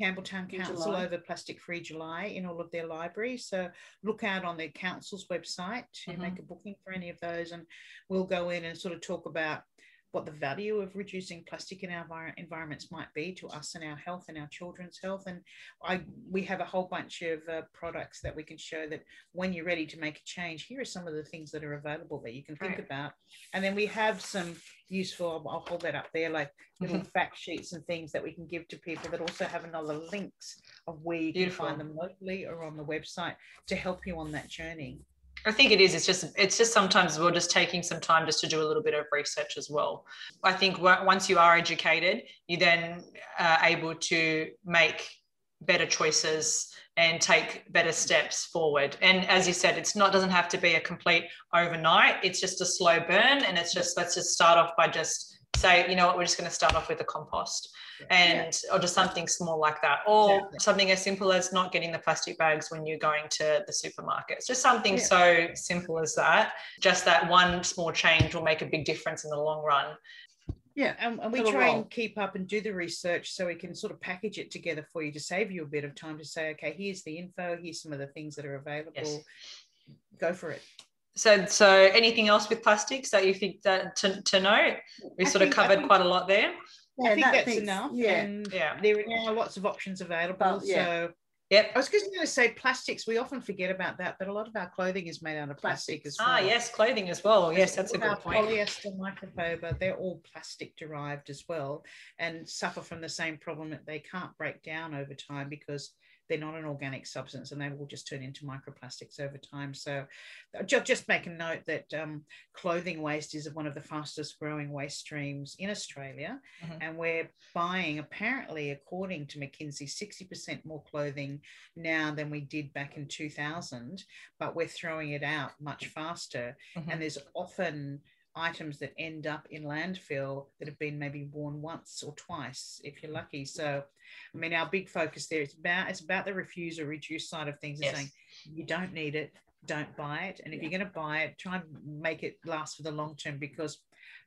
Campbelltown In Council July. over Plastic Free July in all of their libraries. So look out on the council's website to Mhm. make a booking for any of those, and we'll go in and sort of talk about what the value of reducing plastic in our envir- environments might be to us and our health and our children's health. And I we have a whole bunch of uh, products that we can show that when you're ready to make a change, here are some of the things that are available that you can think Right. about. And then we have some useful, I'll, hold that up there, like little fact sheets and things that we can give to people that also have another links of where you Beautiful. can find them locally or on the website to help you on that journey. I think it is. It's just it's just sometimes we're just taking some time just to do a little bit of research as well. I think wa- once you are educated, you then are able to make better choices and take better steps forward. And as you said, it's not doesn't have to be a complete overnight. It's just a slow burn, and it's just let's just start off by just say, you know what, we're just going to start off with a compost and or just something small like that or Exactly. something as simple as not getting the plastic bags when you're going to the supermarket it's just something Yeah. so simple as that just that one small change will make a big difference in the long run Yeah. And, and we Little try roll. and keep up and do the research so we can sort of package it together for you to save you a bit of time to say, okay, here's the info, here's some of the things that are available. Yes. Go for it. So so anything else with plastics that you think that to, to know we sort of think- I covered think- quite a lot there I think that that's thinks- enough. Yeah. And Yeah. there are now lots of options available. But, yeah. So yep I was just going to say plastics. We often forget about that, but a lot of our clothing is made out of plastic as well. ah yes clothing as well yes that's a good point Polyester, microfiber, they're all plastic derived as well and suffer from the same problem that they can't break down over time because they're not an organic substance and they will just turn into microplastics over time. So just, just make a note that um, clothing waste is one of the fastest growing waste streams in Australia. Mhm. And we're buying, apparently, according to McKinsey, 60% more clothing now than we did back in 2000, but we're throwing it out much faster Mhm. and there's often items that end up in landfill that have been maybe worn once or twice if you're lucky so i mean our big focus there is about it's about the refuse or reduce side of things and Yes. saying you don't need it don't buy it. And if you're going to buy it try and make it last for the long term because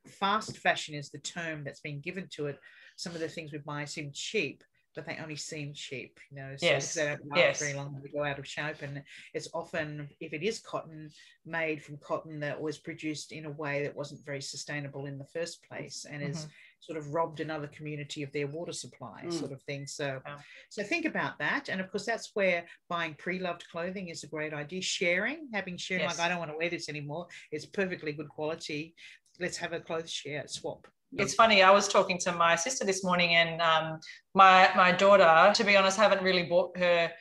fast fashion is the term that's been given to it. Some of the things we buy seem cheap but they only seem cheap you know so Yes. they don't last Yes. very long they go out of shape and it's often if it is cotton made from cotton that was produced in a way that wasn't very sustainable in the first place and is sort of robbed another community of their water supply Mm. sort of thing so so think about that and of course that's where buying pre-loved clothing is a great idea sharing having sharing Yes. like i don't want to wear this anymore it's perfectly good quality let's have a clothes share swap It's funny. I was talking to my sister this morning, and um, my my daughter, to be honest, haven't really bought her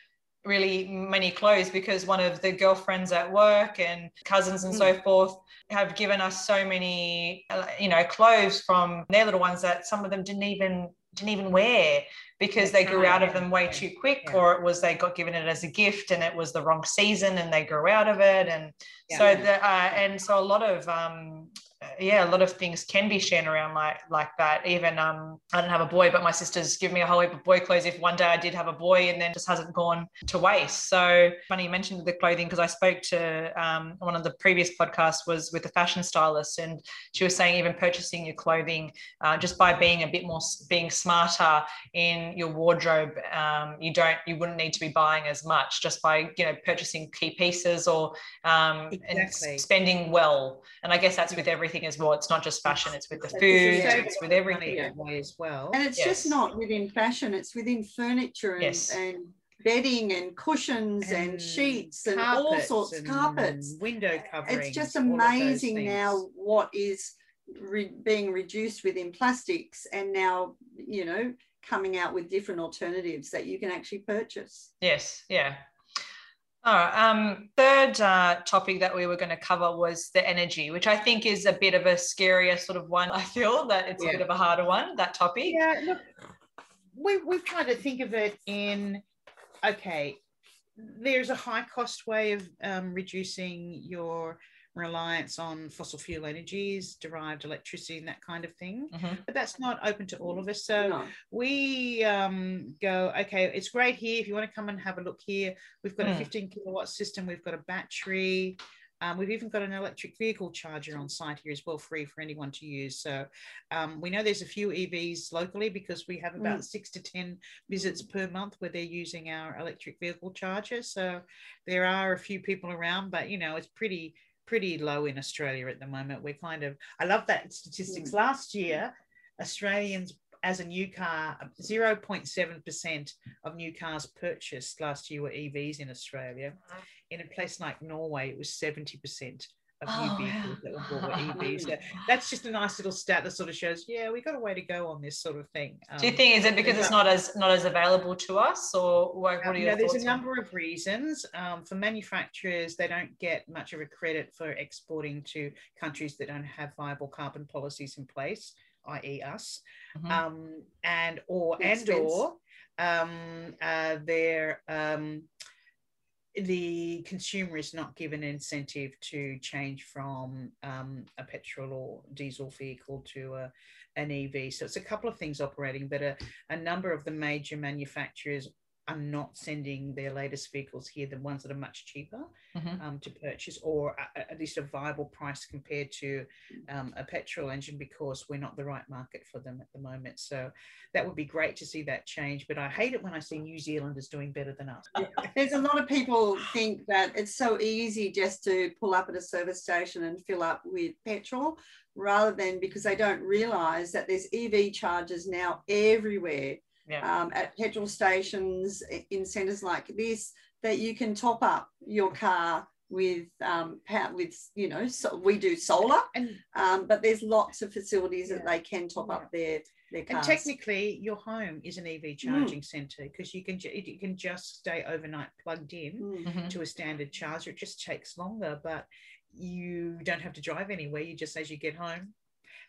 really many clothes because one of the girlfriends at work and cousins and so forth have given us so many, uh, you know, clothes from their little ones that some of them didn't even didn't even wear because they grew out of them way too quick, Yeah. or it was they got given it as a gift and it was the wrong season and they grew out of it, and so the uh, and so a lot of um, yeah, a lot of things can be shared around like like that. Even um, I don't have a boy, but my sister's given me a whole heap of boy clothes. If one day I did have a boy, and then just hasn't gone to waste. So funny you mentioned the clothing because I spoke to um, one of the previous podcasts was with a fashion stylist, and she was saying even purchasing your clothing uh, just by being a bit more being smarter in your wardrobe, um, you don't you wouldn't need to be buying as much just by you know purchasing key pieces or um, and Exactly. s- spending well. And I guess that's with everything as well. It's not just fashion; it's with the food, it's with everything. as well And it's Yes. just not within fashion, it's within furniture and, Yes. and bedding and cushions and, And sheets and all sorts of carpets. window coverings It's just all of those amazing now what is re- being reduced within plastics and now, you know, coming out with different alternatives that you can actually purchase. Yes, yeah. All right. Um, third uh, topic that we were going to cover was the energy, which I think is a bit of a scarier sort of one. I feel that it's a bit of a harder one. That topic. Yeah, look, we, we've tried to think of it in okay, there's a high cost way of um, reducing your reliance on fossil fuel energies, derived electricity, and that kind of thing. Mhm. But that's not open to all of us. So No. we um, go, okay, it's great here. If you want to come and have a look here, we've got a Hmm. 15 kilowatt system, we've got a battery. Um, we've even got an electric vehicle charger on site here as well, free for anyone to use. So um, we know there's a few EVs locally because we have about mm. six to 10 visits per month where they're using our electric vehicle charger. So there are a few people around, but you know, it's pretty pretty low in Australia at the moment. We're kind of, I love that statistics. Mm. Last year, Australians as a new car, 0.7% of new cars purchased last year were EVs in Australia. In a place like Norway, it was 70% of oh, new vehicles that were bought were EVs. So that's just a nice little stat that sort of shows, yeah, we've got a way to go on this sort of thing. Um, Do you think is it because it's not as not as available to us, or what, what are your um, There's a number of reasons. Um, for manufacturers, they don't get much of a credit for exporting to countries that don't have viable carbon policies in place i.e., us, mm-hmm. um, and or and or um, uh, their um, the consumer is not given incentive to change from um, a petrol or diesel vehicle to a, an EV. So it's a couple of things operating, but a, a number of the major manufacturers are not sending their latest vehicles here, the ones that are much cheaper mm-hmm. um, to purchase, or at least a viable price compared to um, a petrol engine, because we're not the right market for them at the moment. So that would be great to see that change. But I hate it when I see New Zealanders doing better than us. There's a lot of people think that it's so easy just to pull up at a service station and fill up with petrol rather than because they don't realize that there's EV chargers now everywhere yeah. um, at petrol stations in centres like this that you can top up your car with um, power, with you know so we do solar um, but there's lots of facilities yeah. that they can top yeah. up their their cars. and technically your home is an EV mm. charging mm. centre because you can you can just stay overnight plugged in mm. mm-hmm. to a standard charger it just takes longer but you don't have to drive anywhere you just as you get home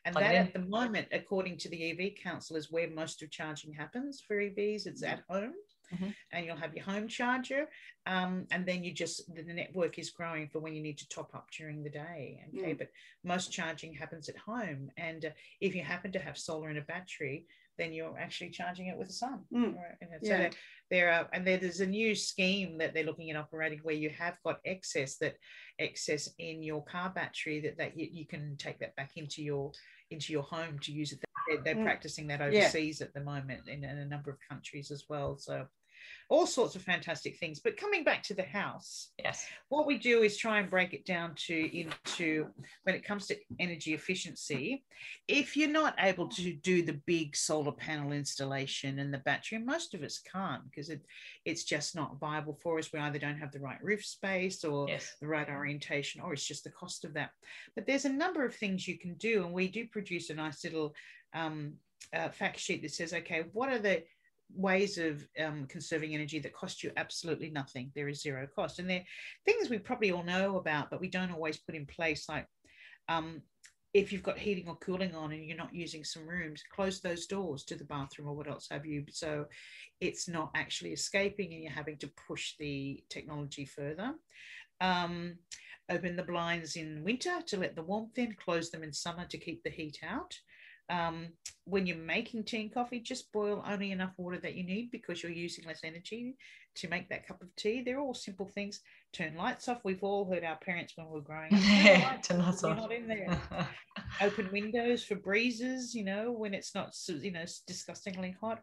and that at the moment, according to the EV Council, is where most of charging happens for EVs. It's at home. Mm-hmm. and you'll have your home charger um, and then you just the network is growing for when you need to top up during the day okay mm. but most charging happens at home and uh, if you happen to have solar and a battery then you're actually charging it with the sun mm. right? so yeah. there are and there's a new scheme that they're looking at operating where you have got excess that excess in your car battery that that you, you can take that back into your into your home to use it. They're, they're mm. practicing that overseas yeah. at the moment in, in, a number of countries as well. So all sorts of fantastic things. But coming back to the house, yes, what we do is try and break it down to into when it comes to energy efficiency. If you're not able to do the big solar panel installation and the battery, most of us can't because it, it's just not viable for us. We either don't have the right roof space or yes. the right orientation, or it's just the cost of that. But there's a number of things you can do, and we do produce a nice little um, uh, fact sheet that says, okay, what are the ways of um, conserving energy that cost you absolutely nothing. There is zero cost. And they're things we probably all know about, but we don't always put in place. Like um, if you've got heating or cooling on and you're not using some rooms, close those doors to the bathroom or what else have you. So it's not actually escaping and you're having to push the technology further. Um, open the blinds in winter to let the warmth in, close them in summer to keep the heat out. Um, when you're making tea and coffee, just boil only enough water that you need because you're using less energy to make that cup of tea. They're all simple things. Turn lights off. We've all heard our parents when we were growing up. Yeah, turn lights off. not in there. Open windows for breezes, you know, when it's not, you know, disgustingly hot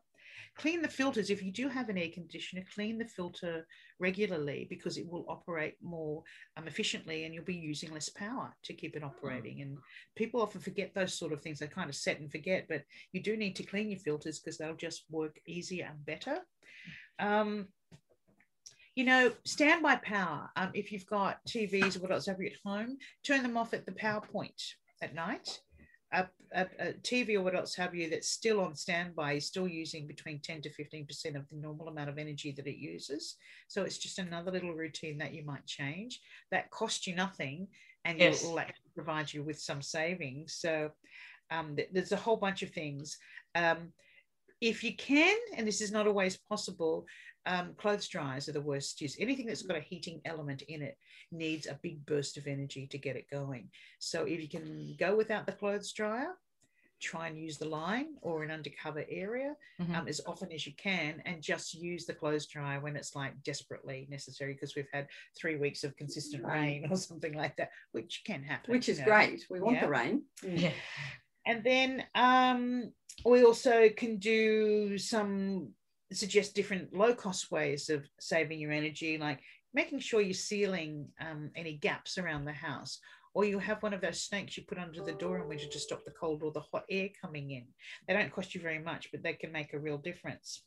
clean the filters. If you do have an air conditioner clean the filter regularly because it will operate more um, efficiently and you'll be using less power to keep it operating. And people often forget those sort of things. They kind of set and forget but you do need to clean your filters because they'll just work easier and better. Um, you know, standby power. Um, if you've got TVs or what else have you at home, turn them off at the power point at night a, a, a, TV or what else have you that's still on standby is still using between 10 to 15% of the normal amount of energy that it uses. So it's just another little routine that you might change that costs you nothing and yes. will actually provide you with some savings. So um, th- there's a whole bunch of things. Um, if you can, and this is not always possible, um, clothes dryers are the worst use. Anything that's got a heating element in it needs a big burst of energy to get it going. So if you can go without the clothes dryer, try and use the line or an undercover area Mhm. um, as often as you can and just use the clothes dryer when it's like desperately necessary because we've had three weeks of consistent Rain. rain or something like that, which can happen. which is you know. great. We want Yeah. the rain. Yeah. And then um, we also can do some suggest different low cost ways of saving your energy, like making sure you're sealing um, any gaps around the house. Or you have one of those snakes you put under the door in winter to stop the cold or the hot air coming in. They don't cost you very much, but they can make a real difference.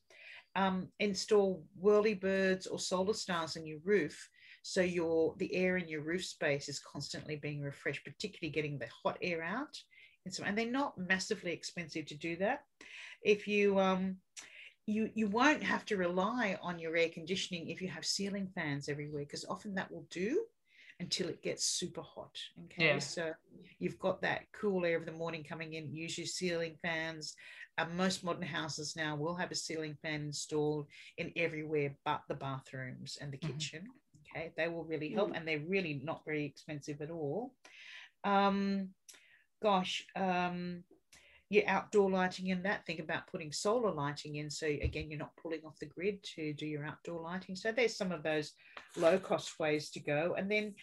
Um, install whirly birds or solar stars in your roof so your the air in your roof space is constantly being refreshed, particularly getting the hot air out. And so, and they're not massively expensive to do that. If you um, you you won't have to rely on your air conditioning if you have ceiling fans everywhere, because often that will do until it gets super hot. Okay, Yeah. so you've got that cool air of the morning coming in. Use your ceiling fans. Uh, most modern houses now will have a ceiling fan installed in everywhere but the bathrooms and the Mhm. kitchen. Okay, they will really help, and they're really not very expensive at all. Um, gosh, um, your outdoor lighting in that. Think about putting solar lighting in. So again, you're not pulling off the grid to do your outdoor lighting. So there's some of those low cost ways to go, and then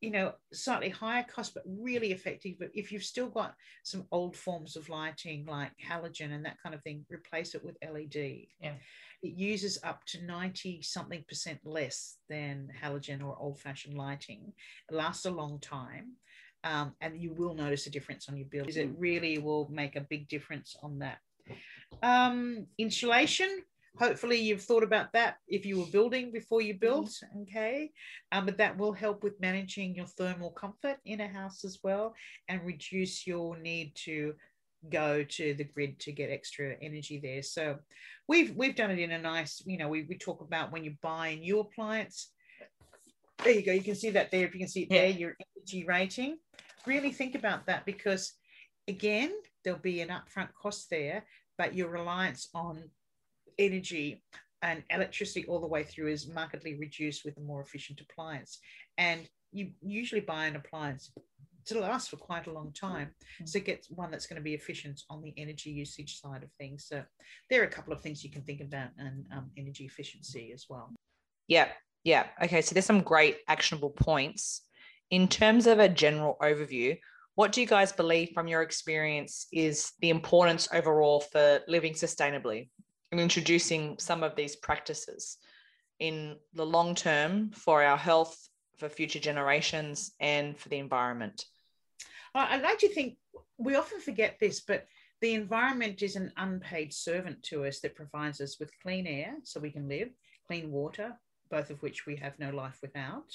you know slightly higher cost but really effective but if you've still got some old forms of lighting like halogen and that kind of thing replace it with led Yeah. it uses up to 90 something percent less than halogen or old fashioned lighting it lasts a long time um, and you will notice a difference on your bill it really will make a big difference on that? Um, insulation hopefully you've thought about that if you were building before you built okay? Um, but that will help with managing your thermal comfort in a house as well and reduce your need to go to the grid to get extra energy there. So we've we've done it in a nice you know we, we talk about when you buy a new appliance there you go you can see that there if you can see it there your energy rating really think about that because again there'll be an upfront cost there but your reliance on energy and electricity all the way through is markedly reduced with a more efficient appliance. And you usually buy an appliance to last for quite a long time. So get one that's going to be efficient on the energy usage side of things. So there are a couple of things you can think about and um, energy efficiency as well. Yeah. Yeah. Okay. So there's some great actionable points. In terms of a general overview, what do you guys believe from your experience is the importance overall for living sustainably and introducing some of these practices in the long term for our health, for future generations, and for the environment? I'd like to think we often forget this, but the environment is an unpaid servant to us that provides us with clean air so we can live, clean water, both of which we have no life without,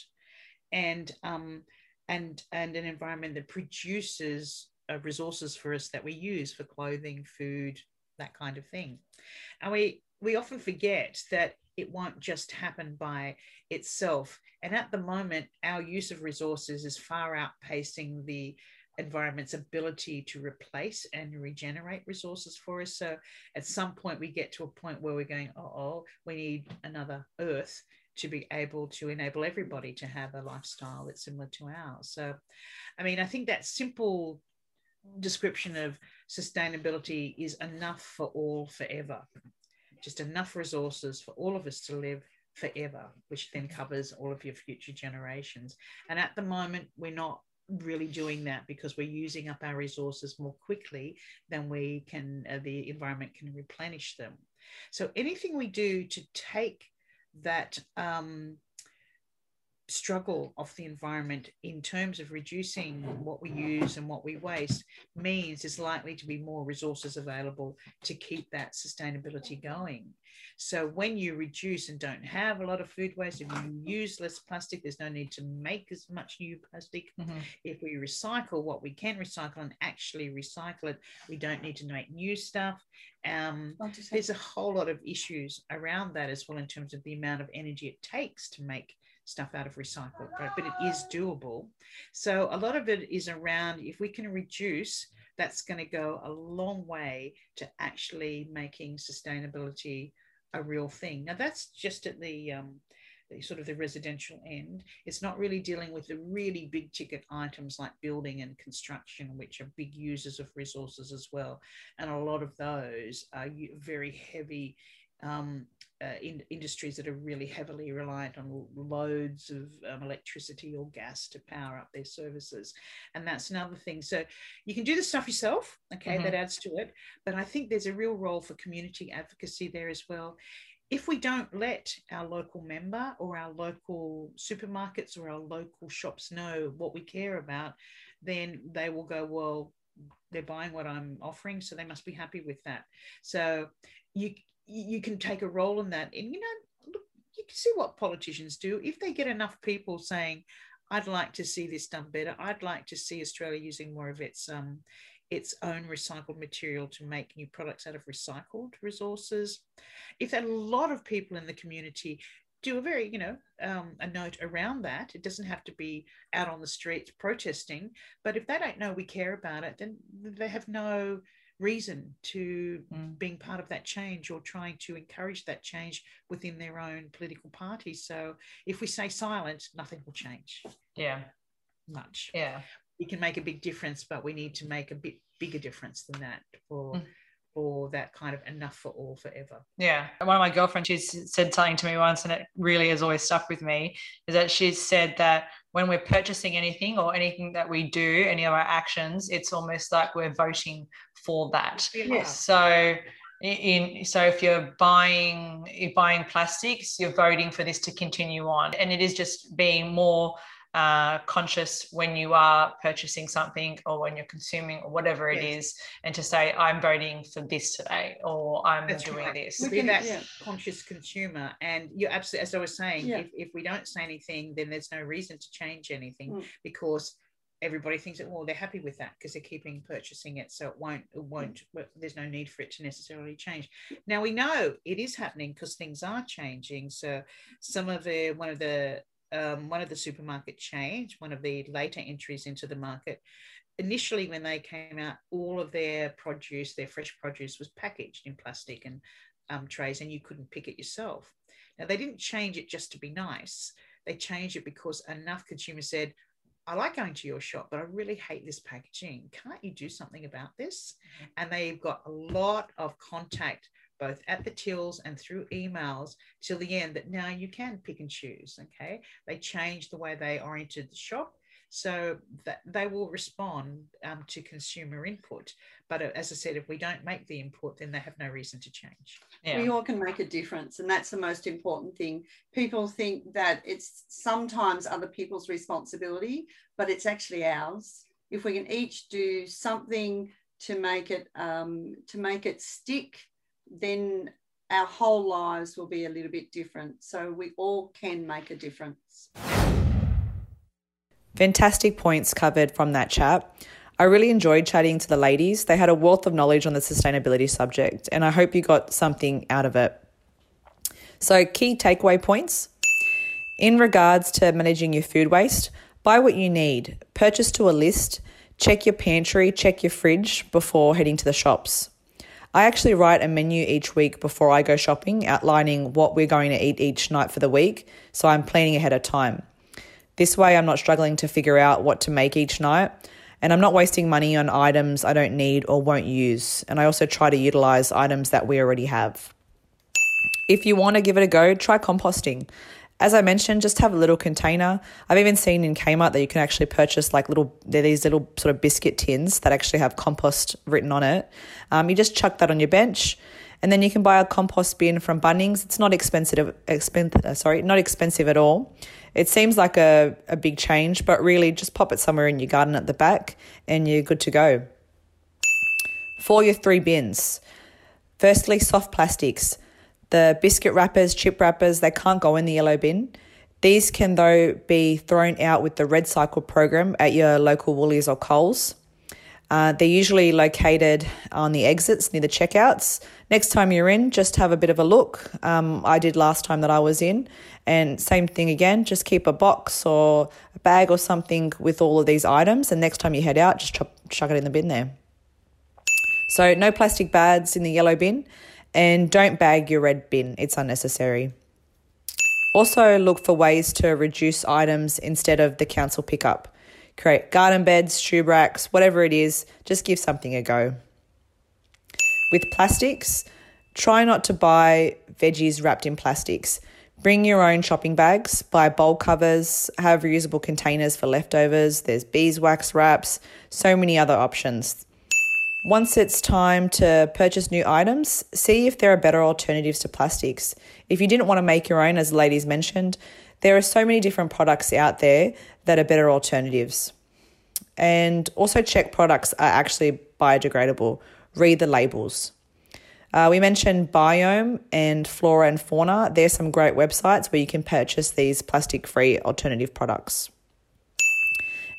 and um, and and an environment that produces uh, resources for us that we use for clothing, food, that kind of thing. And we we often forget that it won't just happen by itself. And at the moment, our use of resources is far outpacing the environment's ability to replace and regenerate resources for us. So at some point, we get to a point where we're going, oh, we need another Earth to be able to enable everybody to have a lifestyle that's similar to ours. So, I mean, I think that simple description of sustainability is enough for all forever. Just enough resources for all of us to live forever, which then covers all of your future generations. And at the moment, we're not really doing that because we're using up our resources more quickly than we can, uh, the environment can replenish them. So anything we do to take that um, struggle of the environment in terms of reducing what we use and what we waste means there's likely to be more resources available to keep that sustainability going. So when you reduce and don't have a lot of food waste, if you use less plastic, there's no need to make as much new plastic. Mhm. If we recycle what we can recycle and actually recycle it, we don't need to make new stuff. Um, there's a whole lot of issues around that as well in terms of the amount of energy it takes to make stuff out of recycled but it is doable so a lot of it is around if we can reduce that's going to go a long way to actually making sustainability a real thing now that's just at the um, sort of the residential end. It's not really dealing with the really big ticket items like building and construction, which are big users of resources as well. And a lot of those are very heavy um, uh, in, industries that are really heavily reliant on loads of um, electricity or gas to power up their services. And that's another thing. So you can do the stuff yourself, okay, mm-hmm. that adds to it. But I think there's a real role for community advocacy there as well. If we don't let our local member or our local supermarkets or our local shops know what we care about, then they will go, well, they're buying what I'm offering, so they must be happy with that. So you you can take a role in that. And you know, look, you can see what politicians do. If they get enough people saying, I'd like to see this done better, I'd like to see Australia using more of its um, its own recycled material to make new products out of recycled resources. If a lot of people in the community do a very, you know, um, a note around that, it doesn't have to be out on the streets protesting. But if they don't know we care about it, then they have no reason to mm. being part of that change or trying to encourage that change within their own political party. So if we say silent, nothing will change. Yeah. Much. Yeah. We can make a big difference, but we need to make a bit bigger difference than that for. Mm for that kind of enough for all forever. Yeah. One of my girlfriends, she's said something to me once, and it really has always stuck with me, is that she's said that when we're purchasing anything or anything that we do, any of our actions, it's almost like we're voting for that. Yeah. So in so if you're buying you're buying plastics you're voting for this to continue on and it is just being more uh, conscious when you are purchasing something or when you're consuming or whatever it yes. is, and to say, I'm voting for this today or I'm That's doing right. this. We be that yeah. conscious consumer. And you're absolutely, as I was saying, yeah. if, if we don't say anything, then there's no reason to change anything mm. because everybody thinks that well they're happy with that because they're keeping purchasing it so it won't it won't well, there's no need for it to necessarily change now we know it is happening because things are changing so some of the one of the um, one of the supermarket chains, one of the later entries into the market, initially when they came out, all of their produce, their fresh produce, was packaged in plastic and um, trays, and you couldn't pick it yourself. Now they didn't change it just to be nice. They changed it because enough consumers said, I like going to your shop, but I really hate this packaging. Can't you do something about this? Mm-hmm. And they've got a lot of contact both at the tills and through emails till the end that now you can pick and choose. Okay. They change the way they oriented the shop so that they will respond um, to consumer input. But uh, as I said, if we don't make the input, then they have no reason to change. Yeah. We all can make a difference, and that's the most important thing. People think that it's sometimes other people's responsibility, but it's actually ours. If we can each do something to make it um, to make it stick then our whole lives will be a little bit different. So we all can make a difference. Fantastic points covered from that chat. I really enjoyed chatting to the ladies. They had a wealth of knowledge on the sustainability subject, and I hope you got something out of it. So, key takeaway points. In regards to managing your food waste, buy what you need, purchase to a list, check your pantry, check your fridge before heading to the shops. I actually write a menu each week before I go shopping, outlining what we're going to eat each night for the week, so I'm planning ahead of time. This way, I'm not struggling to figure out what to make each night, and I'm not wasting money on items I don't need or won't use. And I also try to utilize items that we already have. If you want to give it a go, try composting. As I mentioned, just have a little container. I've even seen in Kmart that you can actually purchase like little, they're these little sort of biscuit tins that actually have compost written on it. Um, you just chuck that on your bench. And then you can buy a compost bin from Bunnings. It's not expensive, expensive uh, sorry, not expensive at all. It seems like a, a big change, but really just pop it somewhere in your garden at the back and you're good to go. For your three bins, firstly, soft plastics. The biscuit wrappers, chip wrappers, they can't go in the yellow bin. These can, though, be thrown out with the REDcycle program at your local Woolies or Coles. Uh, they're usually located on the exits near the checkouts. Next time you're in, just have a bit of a look. Um, I did last time that I was in, and same thing again. Just keep a box or a bag or something with all of these items, and next time you head out, just chuck, chuck it in the bin there. So no plastic bags in the yellow bin and don't bag your red bin, it's unnecessary. Also, look for ways to reduce items instead of the council pickup. Create garden beds, shoe racks, whatever it is, just give something a go. With plastics, try not to buy veggies wrapped in plastics. Bring your own shopping bags, buy bowl covers, have reusable containers for leftovers, there's beeswax wraps, so many other options. Once it's time to purchase new items, see if there are better alternatives to plastics. If you didn't want to make your own, as the ladies mentioned, there are so many different products out there that are better alternatives. And also check products are actually biodegradable. Read the labels. Uh, we mentioned Biome and Flora and Fauna. There's some great websites where you can purchase these plastic free alternative products.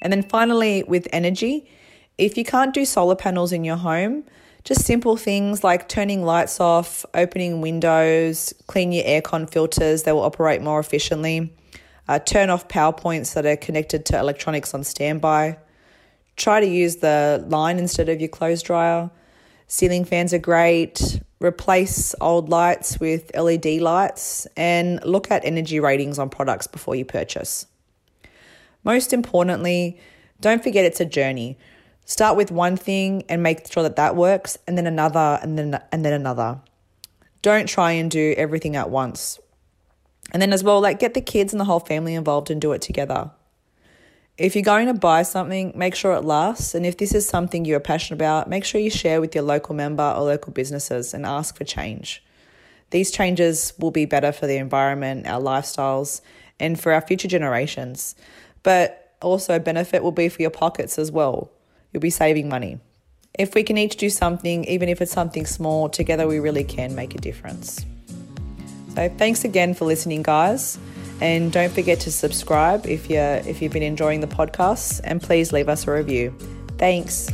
And then finally, with energy, if you can't do solar panels in your home, just simple things like turning lights off, opening windows, clean your aircon filters, they will operate more efficiently. Uh, turn off power points that are connected to electronics on standby. Try to use the line instead of your clothes dryer. Ceiling fans are great. Replace old lights with LED lights and look at energy ratings on products before you purchase. Most importantly, don't forget it's a journey. Start with one thing and make sure that that works, and then another, and then and then another. Don't try and do everything at once. And then as well, like get the kids and the whole family involved and do it together. If you're going to buy something, make sure it lasts. And if this is something you're passionate about, make sure you share with your local member or local businesses and ask for change. These changes will be better for the environment, our lifestyles, and for our future generations. But also, benefit will be for your pockets as well you'll be saving money. If we can each do something, even if it's something small, together we really can make a difference. So thanks again for listening, guys. And don't forget to subscribe if you if you've been enjoying the podcast and please leave us a review. Thanks.